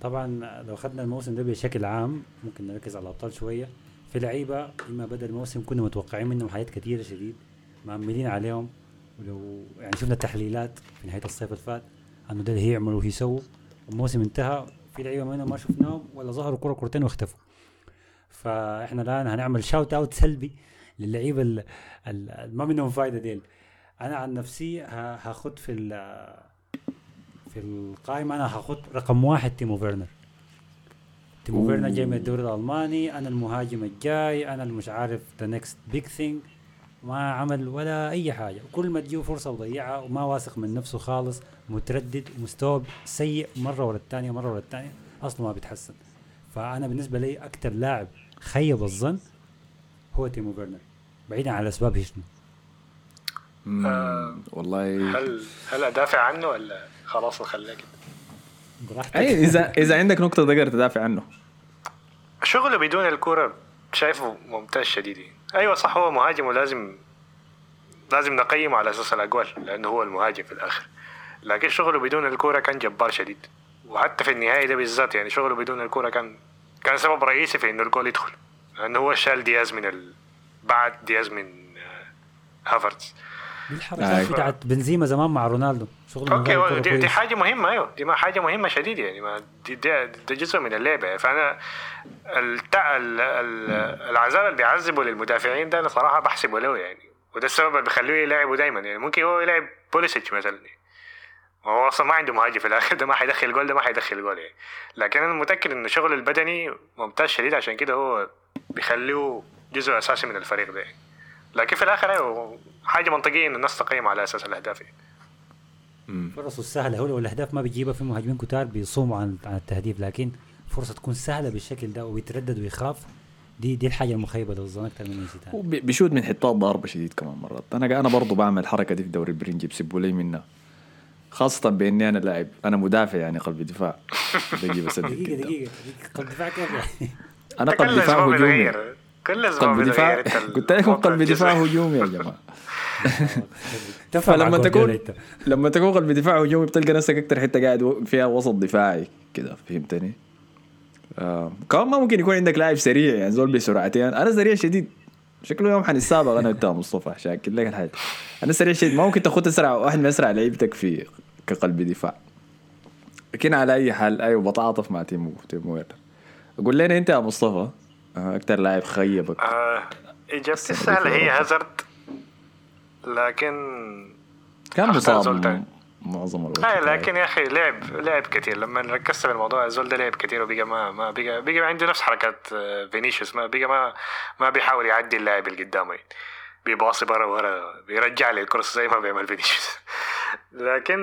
طبعا لو اخذنا الموسم ده بشكل عام ممكن نركز على الأبطال شوية. في لعيبة لما بدا الموسم كنا متوقعين منهم حاجات كثيره شديد مأملين عليهم. ولو يعني شفنا التحليلات في نهاية الصيف اللي فات إنه ده اللي هيعملوا وهيسووا الموسم انتهى في لعيبة منهم ما شفناهم ولا ظهروا كرة كرتين واختفوا. فإحنا الآن هنعمل shout out سلبي للعيبه ال- ال- ال- ما منهم فايدة ديل. أنا عن نفسي هاخد في ال- في القائمة أنا هاخد رقم واحد تيمو فيرنر. تيمو فيرنر جاي من الدوري الألماني أنا المهاجم الجاي أنا اللي مش عارف the next big thing ما عمل ولا أي حاجة. كل ما تجيه فرصة وضيعها وما واثق من نفسه خالص متردد مستوى سيء مرة ورا الثانية مره ورا الثانية أصله ما بيتحسن. فأنا بالنسبة لي أكثر لاعب خيب الظن هو تيمو فيرنر بعيدا عن الأسباب هي شنو. مم، آه. والله. هل هل أدافع عنه ولا خلاص نخليه كده براحتك. أي اذا إذا عندك نقطة تقدر تدافع عنه. شغله بدون الكرة شايفه ممتاز شديد. يعني. أيوه صح هو مهاجم ولازم لازم نقيمه على أساس الاجوال لأنه هو المهاجم في الآخر. لكن شغله بدون الكرة كان جبار شديد. وحتى في النهاية ده بالذات يعني شغله بدون الكرة كان كان سبب رئيسي في إنه الجول يدخل. لأنه هو شال دياز من ال... بعد دياز من آه، هافرتز آه. الحركات بتاعت بنزيما زمان مع رونالدو. شغل okay دي, دي. حاجة مهمة أيوه. دي ما حاجة مهمة شديد يعني ما دي ده, ده جزء من اللعبة. يعني فأنا التع... ال... ال... العذاب اللي بيعذبه للمدافعين ده أنا صراحة بحسبه له يعني. وده السبب اللي بيخليه يلعبه دايما يعني. ممكن هو يلعب بوليسيتش مثلا. هو أصلا ما عنده مهاجم في الآخر. ده ما حيدخل جول ده ما حيدخل جول يعني. لكن أنا متأكد انه شغله البدني ممتاز شديد. عشان كده هو بيخليه جزء أساسي من الفريق ده يعني. لكن في الآخر أيوه حاجة منطقية ان الناس تقيم على أساس الأهداف. يعني. فرصة السهله هو لو الأهداف ما بيجيبها في مهاجمين كتار بيصوموا عن عن التهديف لكن فرصة تكون سهلة بالشكل ده ويتردد ويخاف دي دي الحاجة المخيبة للظن أكثر من اي شيء ثاني وبي- بيشوت من حتات ضاربة شديد كمان مرات. أنا أنا برضو بعمل الحركه دي في دوري البرنجي بيسبوا لي منها خاصة بإني أنا لاعب. أنا مدافع يعني قلب دفاع قدام. دقيقة دقيقة قلب دفاع كيف؟ يعني أنا قلب دفاع هجومي كل أسبوع قلب دفاع قلت لكم قلب دفاع. هجومي يا جماعة تفهم فلما تكون. لما تكون قلب دفاع هجومي بتلقى نفسك أكثر حتة قاعد فيها وسط دفاعي كده فهمتني؟ آه. كمان ما ممكن يكون عندك لاعب سريع يعني زول بسرعتين أنا سريع شديد شكله يوم حنتسابق أنا وإنت يا مصطفى شاكل لك الحاجة أنا سريع شديد ما ممكن تاخذ اسرع واحد من أسرع لعيبتك في كقلب دفاع لكن على أي حال أيوه بتعاطف مع تيمو تيمو ويرنر قول لنا أنت يا مصطفى آه، أكثر لاعب خيبك. آه إجابتي السهله هي. هازارد. لكن كان زول مصاب. معظم الوقت آه لكن يا أخي لعب لعب كثير لما ركزت في الموضوع الزول ده لعب كثير وبقى ما ما بقى بقى عنده نفس حركات آه، فينيسيوس. ما بقى ما ما بيحاول يعدي اللاعب اللي قدامه. يعني. بيباصي برا ورا بيرجع لي الكرة زي ما بيعمل فينيسيوس. لكن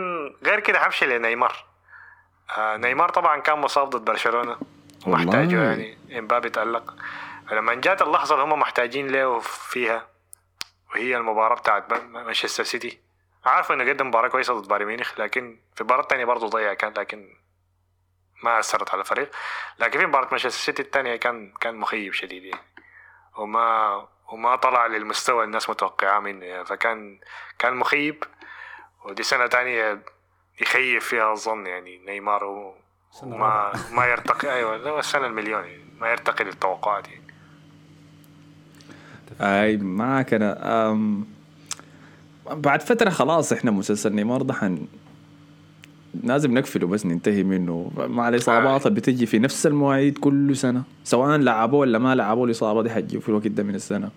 غير كده حمشي لنيمار. آه نيمار طبعا كان مصاب ضد برشلونة. ومحتاجه. يعني. امبابي تألق فلما جات اللحظة اللي هم محتاجين له فيها وهي المباراة بتاعت مان- مانشستر سيتي. عارف انه قدم مباراة كويسة ضد بايرن ميونخ لكن في المباراة الثانية برضه ضيع كان لكن ما أثرت على الفريق. لكن في مباراة مانشستر سيتي الثانية كان كان مخيب شديد يعني. وما وما طلع للمستوى الناس متوقعاه منه يعني. فكان كان مخيب. ودي سنة تانية يخيب فيها الظن يعني. نيمار سنة وما رابعة. ما يرتقي أيوه ده هو السنة المليون يعني ما يرتقي للتوقعات يعني. أي معك أنا أم بعد فترة خلاص إحنا مسلسل نيمار ده حن لازم نقفله بس ننتهي منه. مع الاصابات اللي بتجي في نفس المواعيد كل سنة سواء لعبوه ولا ما لعبوه الإصابة دي حتجي في الوقت ده من السنة.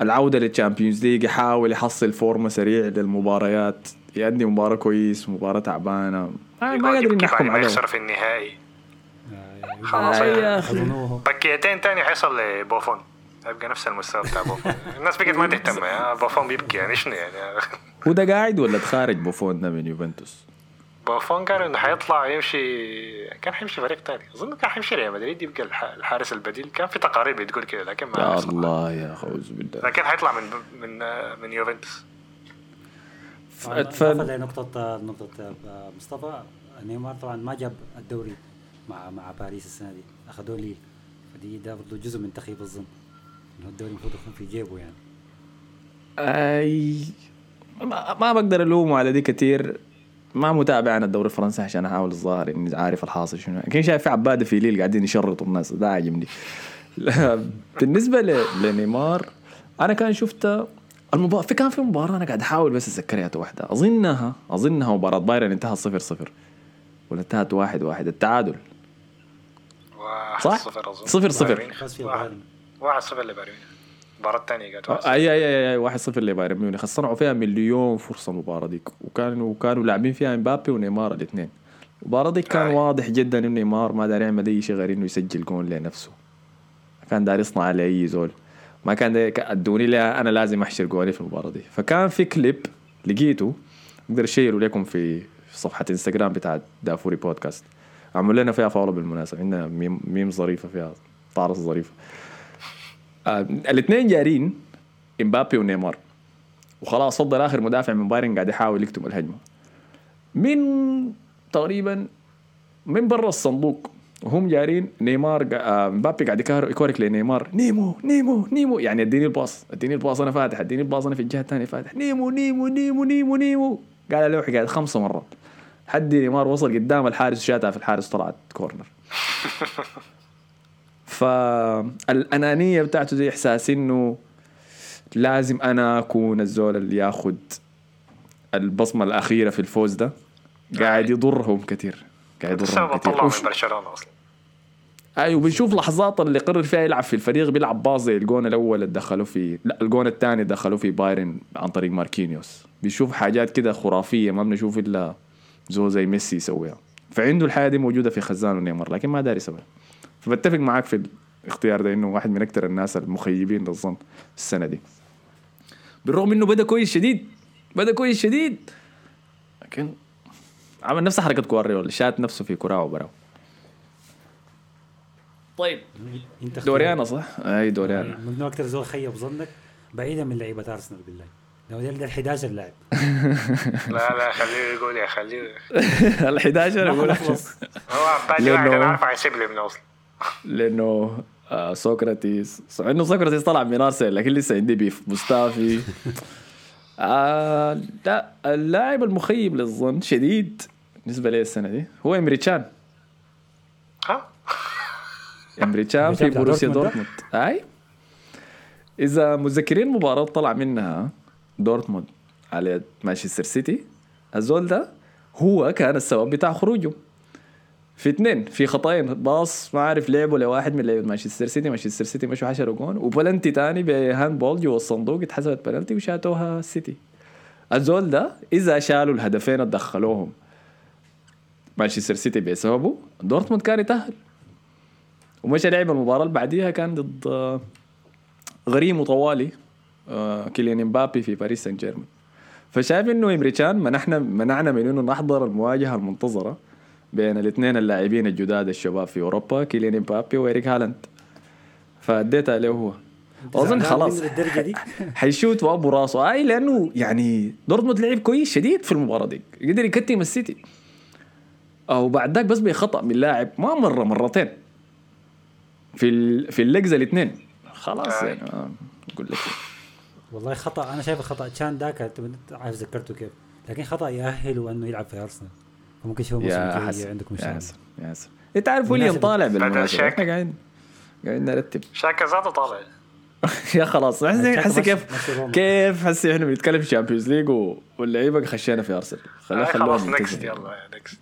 العودة لل Champions League يحاول يحصل فورمة سريع للمباريات. يأدي مباراة كويس مباراة تعبانة. ما, ما قادرين نحكم ما عليه يخسر في النهائي. آه، خلاص. آه، يعني. يا أخي. أظنه. بكيتين تاني حيصل لبوفون. هيبقى نفس المستوى بتاع بوفون. الناس بقت ما تهتم بوفون بيبكي يعني شنو يعني؟ هو ده قاعد ولا تخارج بوفون ده من يوفنتوس؟ بوفون قال إنه حيطلع يمشي كان حيمشي فريق ثاني أظن كان حيمشي ريال مدريد يبقى الح- الحارس البديل. كان في تقارير بتقول كده لكن ما يا. الله يا أخي أعوذ بالله. لكن حيطلع من من من يوفنتوس. اضافه لنقطه نقطة آه، مصطفى نيمار طبعا ما جاب الدوري مع مع باريس السنة دي. أخذوه ليل فدي ده برضه جزء من تخيب الظن. إنه الدوري المفروض يكون في جيبه يعني. أي ما, ما بقدر ألومه على دي كتير. ما متابع أنا الدوري الفرنسي عشان أحاول الظاهر إني عارف الحاصل شنو. لكن شايف في عباده في ليل قاعدين يشرطوا الناس ده عاجبني. بالنسبة ل- لنيمار أنا كان شفت المباراة في كان في مباراة أنا قاعد أحاول بس أتذكرها واحدة. أظنها أظنها مباراة بايرن انتهت صفر صفر. ولا انتهت واحد واحد. التعادل. صح؟ صفر أظن. صفر صفر. واحد- صفر لبايرن. المباراة الثانية قالت صفر. اي اي أي, واحد صفر لبايرن ميونخ. صنعوا فيها مليون فرصة المباراة ديك. وكانوا كانوا لاعبين فيها امبابي ونيمار الاثنين. المباراة ديك كان أي. واضح جدا إنه نيمار ما داري يعمل أي شيء غير إنه يسجل جول لنفسه. كان داري يصنع على أي زول. ما كان أدوني لا أنا لازم أحشر جولي في المباراة دي. فكان في كليب لقيته أقدر أشيره لكم في صفحة إنستغرام بتاعت دافوري بودكاست. عملوا لنا فيها follow بالمناسبة. عندنا meme, meme ظريفة فيها طارس ظريفة. آه الاثنين جارين إمبابي ونيمار. وخلاص فضل آخر مدافع من بايرن قاعد يحاول يكتم الهجمة. من تقريبا من برا الصندوق وهم جارين نيمار آه، مبابي قاعد يكورك لنيمار. نيمو نيمو نيمو. يعني اديني ال pass اديني ال pass أنا فاتح. اديني ال pass أنا في الجهة الثانية فاتح. نيمو نيمو نيمو نيمو نيمو. قال له قاعد خمسة مرات. حد نيمار وصل قدام الحارس وشاتها في الحارس طلعت corner. فالأنانية بتاعته دي إحساس إنه لازم أنا أكون الزول اللي ياخد البصمة الأخيرة في الفوز ده. قاعد يضرهم كثير قاعد السبب طلعوا من برشلونة أصلا. أيوه بنشوف لحظات اللي قرر فيها يلعب في الفريق بيلعب باص زي الجون الأول اللي دخلوه في لا الجون الثاني دخلوه في بايرن عن طريق ماركينيوس. بيشوف حاجات كده خرافية ما بنشوف إلا زول زي ميسي يسويها. فعنده الحياة دي موجودة في خزان ونيمار لكن ما داري يسويها. فبتفق معاك في الاختيار ده إنه واحد من أكثر الناس المخيبين للظن السنة دي. بالرغم إنه بدأ كويس شديد بدأ كويس شديد. لكن عمل نفس حركة كواريولا شات نفسه في كراعه وبراو طيب. انت دوريانا صح؟ أي دوريانا. من أكثر زول خيب ظنك. بعيدا من لعيبة أرسنال بالله. ده ده ال 11 لاعب. لا لا خليه يقول يا خليه. ال 11 ما أقول حنخلص. هو باقي واحد أنا عارف حيسيب لي من أصلا. لأنه آه سقراطيس صح إنه سقراطيس طلع من أرسنال لكن لسه عندي beef موستافي آه لا اللاعب المخيب للظن شديد. بالنسبة لي السنة دي. هو إمري تشان ها؟ إمري تشان في بروسيا دورتموند أي. إذا متذكرين مباراة طلع منها دورتموند على مانشستر سيتي الزول ده هو كان السبب بتاع خروجه. في اثنين في خطأين. pass ما عارف لعبوا لواحد من لعيبة مانشستر سيتي. مانشستر سيتي مشوا 10 جون وبلنتي تاني ب handball جوا الصندوق اتحسبت بلنتي وشاتوها السيتي الزول ده إذا شالوا الهدفين اللي دخلوهم مانشستر سيتي بسببه دورتموند كان يتأهل. ومشى لعب المباراة اللي بعديها كان ضد آه، غريم طوالي آه، كيليان إمبابي في باريس سان جيرمان فشايف إنه إمري تشان منحنا منعنا من إنه نحضر المواجهة المنتظرة بين الاثنين اللاعبين الجداد الشباب في أوروبا كيليان إمبابي وإيريك هالاند. فاديتها له هو. أظن خلاص. دي؟ حيشوت وأبو راسه. أي لأنه يعني دورتموند لعب كويس شديد في المباراة دي. قدر يكتم السيتي. أو بعد ذاك بس بخطا من لاعب ما مرة مرتين. في ال... في ال legs الاثنين. خلاص آي. يعني آه، أقول لك. والله خطأ أنا شايف خطأ. تشان ذاك عارف ذكرته كيف. لكن خطأ يأهله إنه يلعب في أرسنال. فممكن يشوف موسم جاي عندكم يا مشاكل حسن يا حسن. انت عارف ويليان. طالع بالمناسبة. إحنا قاعدين قاعدين نرتب. شاكا ذاته طالع. يا خلاص حسي كيف. كيف حسي إحنا بنتكلم Champions League و... واللعيبة خشينا في أرسنال. آه، خلاص. next يلا نكست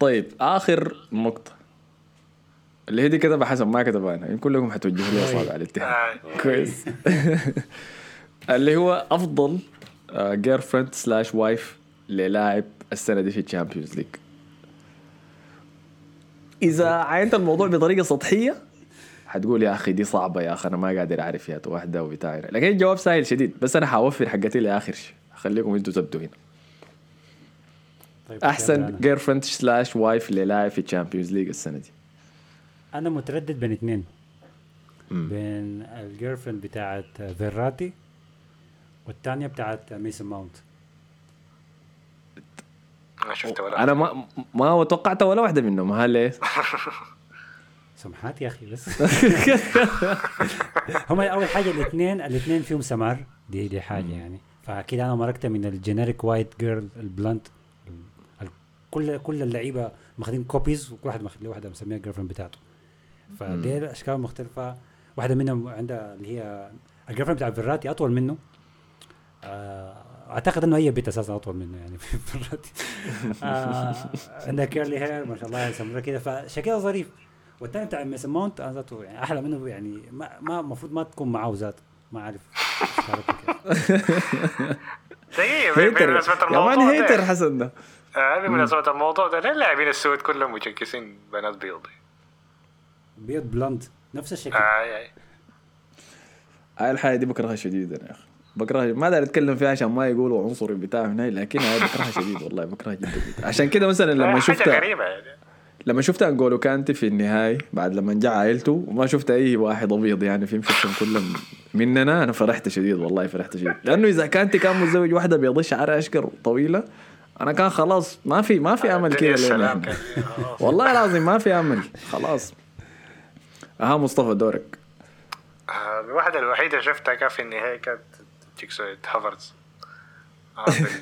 طيب آخر نقطة. اللي هي دي كتبها حسن ما كتبها أنا. يمكن كلكم حتوجهوا لي اصابع على الاتهام. كويس. اللي هو أفضل girlfriend slash wife للاعب السنة دي في ال Champions League إذا عينت الموضوع بطريقة سطحية حتقول يا أخي دي صعبة يا أخي أنا ما قادر أعرف يا واحدة وبتاع لكن الجواب سهل شديد بس أنا حوفر حقتي لآخر شيء. خليكم أنتوا تبدوا هنا. طيب أحسن. girlfriend slash wife اللي لاعب في ال Champions League السنة دي. أنا متردد بين اثنين بين ال girlfriend بتاعت فيراتي والثانيه بتاعت ميسون ماونت. ما شفت ولا أنا ما ما توقعت ولا واحدة منهم. هل ليه؟ سمحات يا أخي بس. هم أول حاجة الاثنين الاثنين فيهم سمار. دي دي حاجة يعني. فأكيد أنا مرقت من ال generic white girl ال blonde ال- كل كل اللعيبة ماخذين copies وكل واحد ماخذ له واحدة مسميها ال girlfriend بتاعته فدي أشكال مختلفة. واحدة منهم عندها اللي هي ال girlfriend بتاع فيراتي أطول منه. آه، أعتقد إنه هي بنت أساسا أطول منه يعني في فيراتي. آه، عندها curly hair ما شاء الله كده. فشكلها ظريف. والثاني بتاع ميسن ماونت أنا ذاته يعني أحلى منه يعني ما ما المفروض ما تكون معاه ذاته ما كيف. دقيقة hater. بمناسبة يا man الموضوع hater ده. حسن ده. آه، بمناسبة الموضوع ده. ليه اللاعبين السود كلهم مجكسين بنات بيض بيض blonde. نفس الشكل. آه، آه. هاي الحاجة دي بكرهها شديد أنا يا أخي. بكرهها. ما داري أتكلم فيها عشان ما يقولوا عنصري بتاع هنا لكن هاي بكرهها شديد والله بكرهها جدا جدا. عشان كده مثلا لما آه، حاجة غريبة يعني. لما شفت انجولو كانتي في النهاية بعد لما جاء عائلته وما شفت أي واحد أبيض يعني في مشكلة كلهم مننا أنا فرحت شديد والله فرحت شديد. لأنه إذا كانتي كان متزوج واحدة بيض شعرها اشقر طويلة. أنا كان خلاص ما في ما في امل الدنيا كده. والله العظيم ما في امل خلاص. ها مصطفى دورك. آه، الواحدة الوحيدة شفتها كان في النهاية كانت جكسوية هافرتز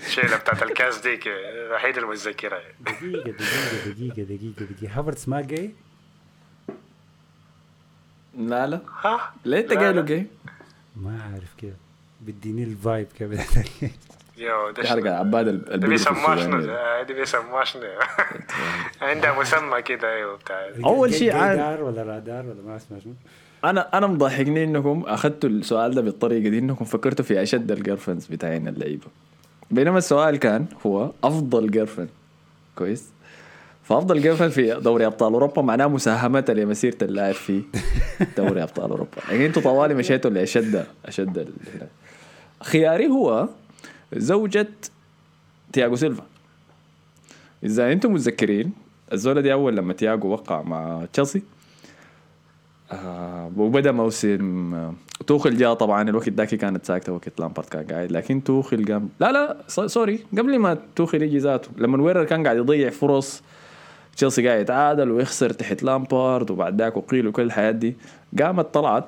الشيلة بتاعت الكاس دي ك- الوحيدة المتذكرة يعني. دقيقة دقيقة دقيقة دقيقة دقيقة هافرتس ما جاي لا لا ها ليه انت قايله. جاي؟ ما أعرف كده بديني ال vibe كده yo ده شنو؟ عباد ال- ده البلد بيسموها شنو السودانية. ده؟ آه، دي بيسموها شنو عندها مسمى كده أيوه بتاع أول شيء عاد- رادار ولا رادار ولا ما اسمه شنو أنا أنا مضحكني إنكم أخذتوا السؤال ده بالطريقة دي إنكم فكرتوا في أشد ال girlfriends بتاعين اللعيبة بينما السؤال كان هو أفضل girlfriend كويس. فأفضل girlfriend في دوري أبطال أوروبا معناه مساهمته لمسيرة اللاعب في دوري أبطال أوروبا. يعني أنتوا طوالي مشيتوا لاشد أشد. خياري هو زوجة تياغو سيلفا. إذا أنتم متذكرين الزولة دي أول لما تياغو وقع مع تشيلسي آه وبدا موسم آه، توخل جاء طبعا الوقت ذاك كانت ساكتة وقت لامبارد كان قاعد لكن توخل قام لا لا sorry قبل ما توخل يجي ذاته لما ويرنر كان قاعد يضيع فرص تشيلسي قاعد يتعادل ويخسر تحت لامبارد وبعد ذاك وقيل وكل الحياة دي. قامت طلعت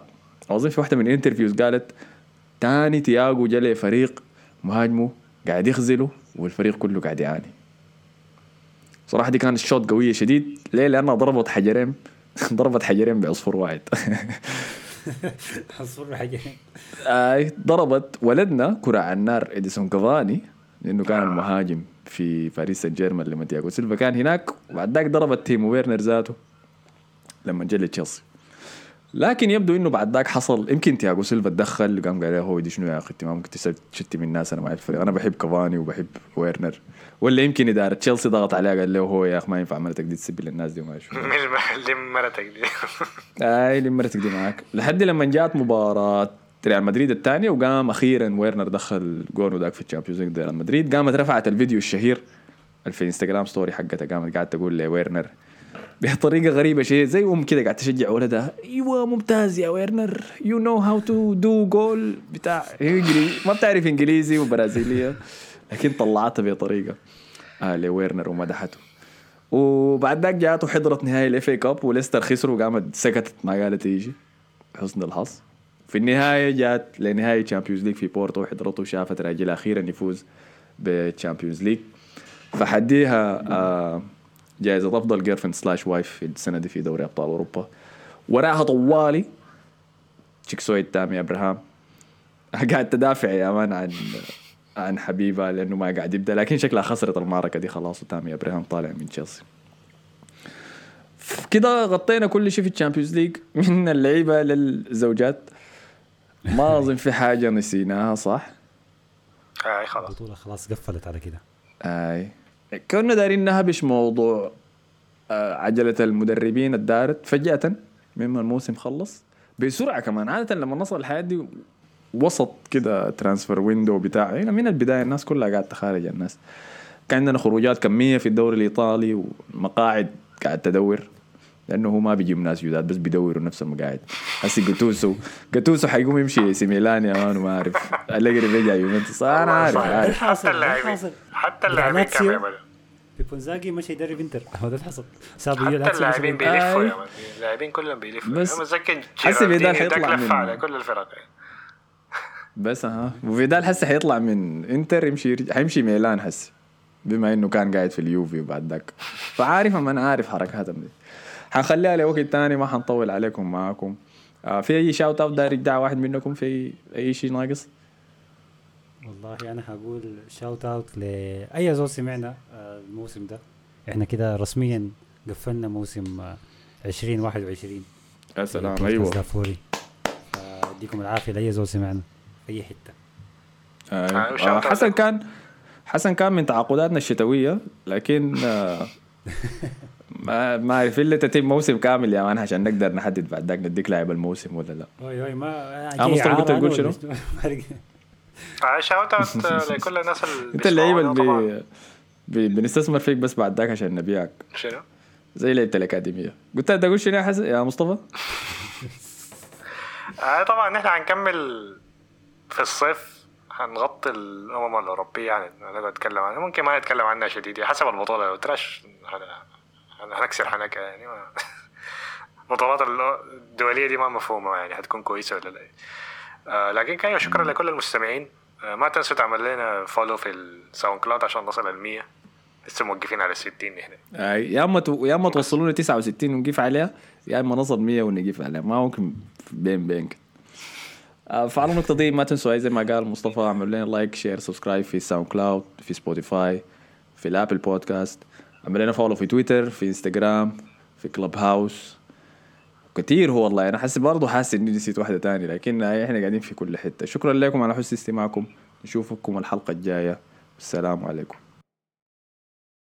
اظن في واحدة من ال interviews قالت تاني تياجو جا فريق مهاجمه قاعد يخزله والفريق كله قاعد يعاني. صراحة دي كانت shot قوية شديد ليه؟ لأنها ضربت حجرين. ضربت حجرين بعصفور واحد حصور حاجة آي ضربت ولدنا كرة على النار إديسون كافاني لأنه كان المهاجم في باريس سان جيرمان لما تياغو سيلفا. كان هناك وبعد ذاك ضربت تيمو ويرنر ذاته لما جا لتشيلسي. لكن يبدو إنه بعد ذاك حصل. يمكن تياغو سيلفا تدخل وقام قال هو دي شنو يا أخي انت ما ممكن من الناس أنا مع الفريق أنا بحب كافاني وبحب ويرنر. ولا يمكن اداره تشيلسي ضغط عليه قال له هو يا أخي ما ينفع مرتك دي تسبي للناس دي وما من المحل مرتك دي. أي اللي مرتك دي معاك. لحد لما جات مباراة ريال مدريد الثانية وقام أخيرا ويرنر دخل جون وذاك في ال Champions League ريال مدريد. قامت رفعت الفيديو الشهير في انستغرام story حقتها قامت قاعدة تقول لويرنر بطريقة غريبة شيء زي أم كده قاعد تشجع ولدها. أيوه ممتاز يا ويرنر. you know how to do goal بتاع ما بتعرف إنجليزي وبرازيلية. لكن طلعتها بطريقة آه لويرنر ومدحته وبعد ذاك جاته حضرت نهائي ال FA Cup وليستر خسروا وقامت سكتت ما قالت يجي حسن الحظ. في النهاية جات لنهائي Champions League في بورتو وحضرته وشافت راجلها أخيرا يفوز بال Champions League فحديها آه جائزة أفضل girlfriend slash wife في السنة دي في دوري أبطال أوروبا. وراها طوالي. جكسوية تامي أبراهام. قاعد تدافع يا man عن عن حبيبها لأنه ما قاعد يبدأ لكن شكلها خسرت المعركة دي خلاص وتامي أبراهام طالع من تشيلسي. كده غطينا كل شيء في ال Champions League. من اللعيبة للزوجات. ما أظن في حاجة نسيناها صح؟ اي خلاص. البطولة خلاص قفلت على كده. آي. كنا دارين نهبش موضوع آه، عجلة المدربين الدارت فجأة مما الموسم خلص بسرعة كمان. عادة لما نصل الحياة دي وسط كده transfer window بتاع هنا من البداية الناس كلها قاعدة تخارج الناس. كان عندنا خروجات كمية في الدوري الإيطالي ومقاعد قاعد تدور. لأنه هو ما بيجيب ناس جداد بس بيدوروا نفس المقاعد. هسي جاتوسو جاتوسو حيقوم يمشي سي ميلان يا مان ما أعرف. أليجري بيجي يوفنتوس. أنا عارف, حتى اللاعبين. حتى اللاعبين كانوا لاتسيو. بيعملوا. بيبو انزاجي مش يدرب انتر. هو ده اللي حصل. حتى اللاعبين بيلفوا. يا man. اللاعبين كلهم بيلفوا. بس أنا متذكر حسي فيدال حيطلع من- على كل الفرق. بس ها وفيدال هسه حيطلع من انتر يمشي حيمشي ميلان هسه بما إنه كان قاعد في اليوفي وبعد ذاك. فعارف من عارف حركاتهم دي. حنخليها لوقت تاني ما حنطول عليكم معاكم آه في أي shout out داير يدعى واحد منكم في أي شيء ناقص والله أنا هقول شاوت اوت لأي زول سمعنا آه، الموسم ده إحنا كده رسميا قفلنا موسم آه، 2021 يا سلام أيوه دافوري فاديكم العافية لأي زول سمعنا في أي حتة آه. آه، آه. حسن. كان حسن كان من تعاقداتنا الشتوية لكن آه ما ما إلا تتم موسم كامل يا man عشان نقدر نحدد بعد ذاك نديك لاعب الموسم ولا لا أوي أوي ما آه، مصطفى كنت تقول شنو؟ shout out لكل الناس اللي أنت اللعيبة اللي. بنستثمر فيك بس بعد ذاك عشان نبيعك شنو؟ زي لعيبة الأكاديمية قلت تقول شنو يا حسن يا مصطفى؟ آه طبعا نحن هنكمل في الصيف هنغطي الأمم الأوروبية يعني نقعد نتكلم عنها ممكن ما نتكلم عنها شديد يعني حسب البطولة لو تراش هن- هنكسر حنكة يعني ما البطولات الدولية دي ما مفهومة يعني هتكون كويسة ولا لا. آه لكن كان شكرا لكل المستمعين. آه ما تنسوا تعمل لنا follow في ال SoundCloud عشان نصل ال 100 لسه موقفين على ال 60 نحن آه، يا أما تو... يا أما توصلونا 69 ونقيف عليها يا أما نصل 100 ونقيف عليها. ما ممكن بين بين فعلى النقطة دي ما تنسوا زي ما قال مصطفى اعملوا لنا like share subscribe في SoundCloud في Spotify في ال Apple Podcasts اعمل لنا follow في تويتر في انستغرام في Clubhouse كتير هو والله. أنا حاسس برضه حاسس إني نسيت واحدة تانية لكن إحنا قاعدين في كل حتة. شكرا لكم على حسن استماعكم. نشوفكم الحلقة الجاية. السلام عليكم.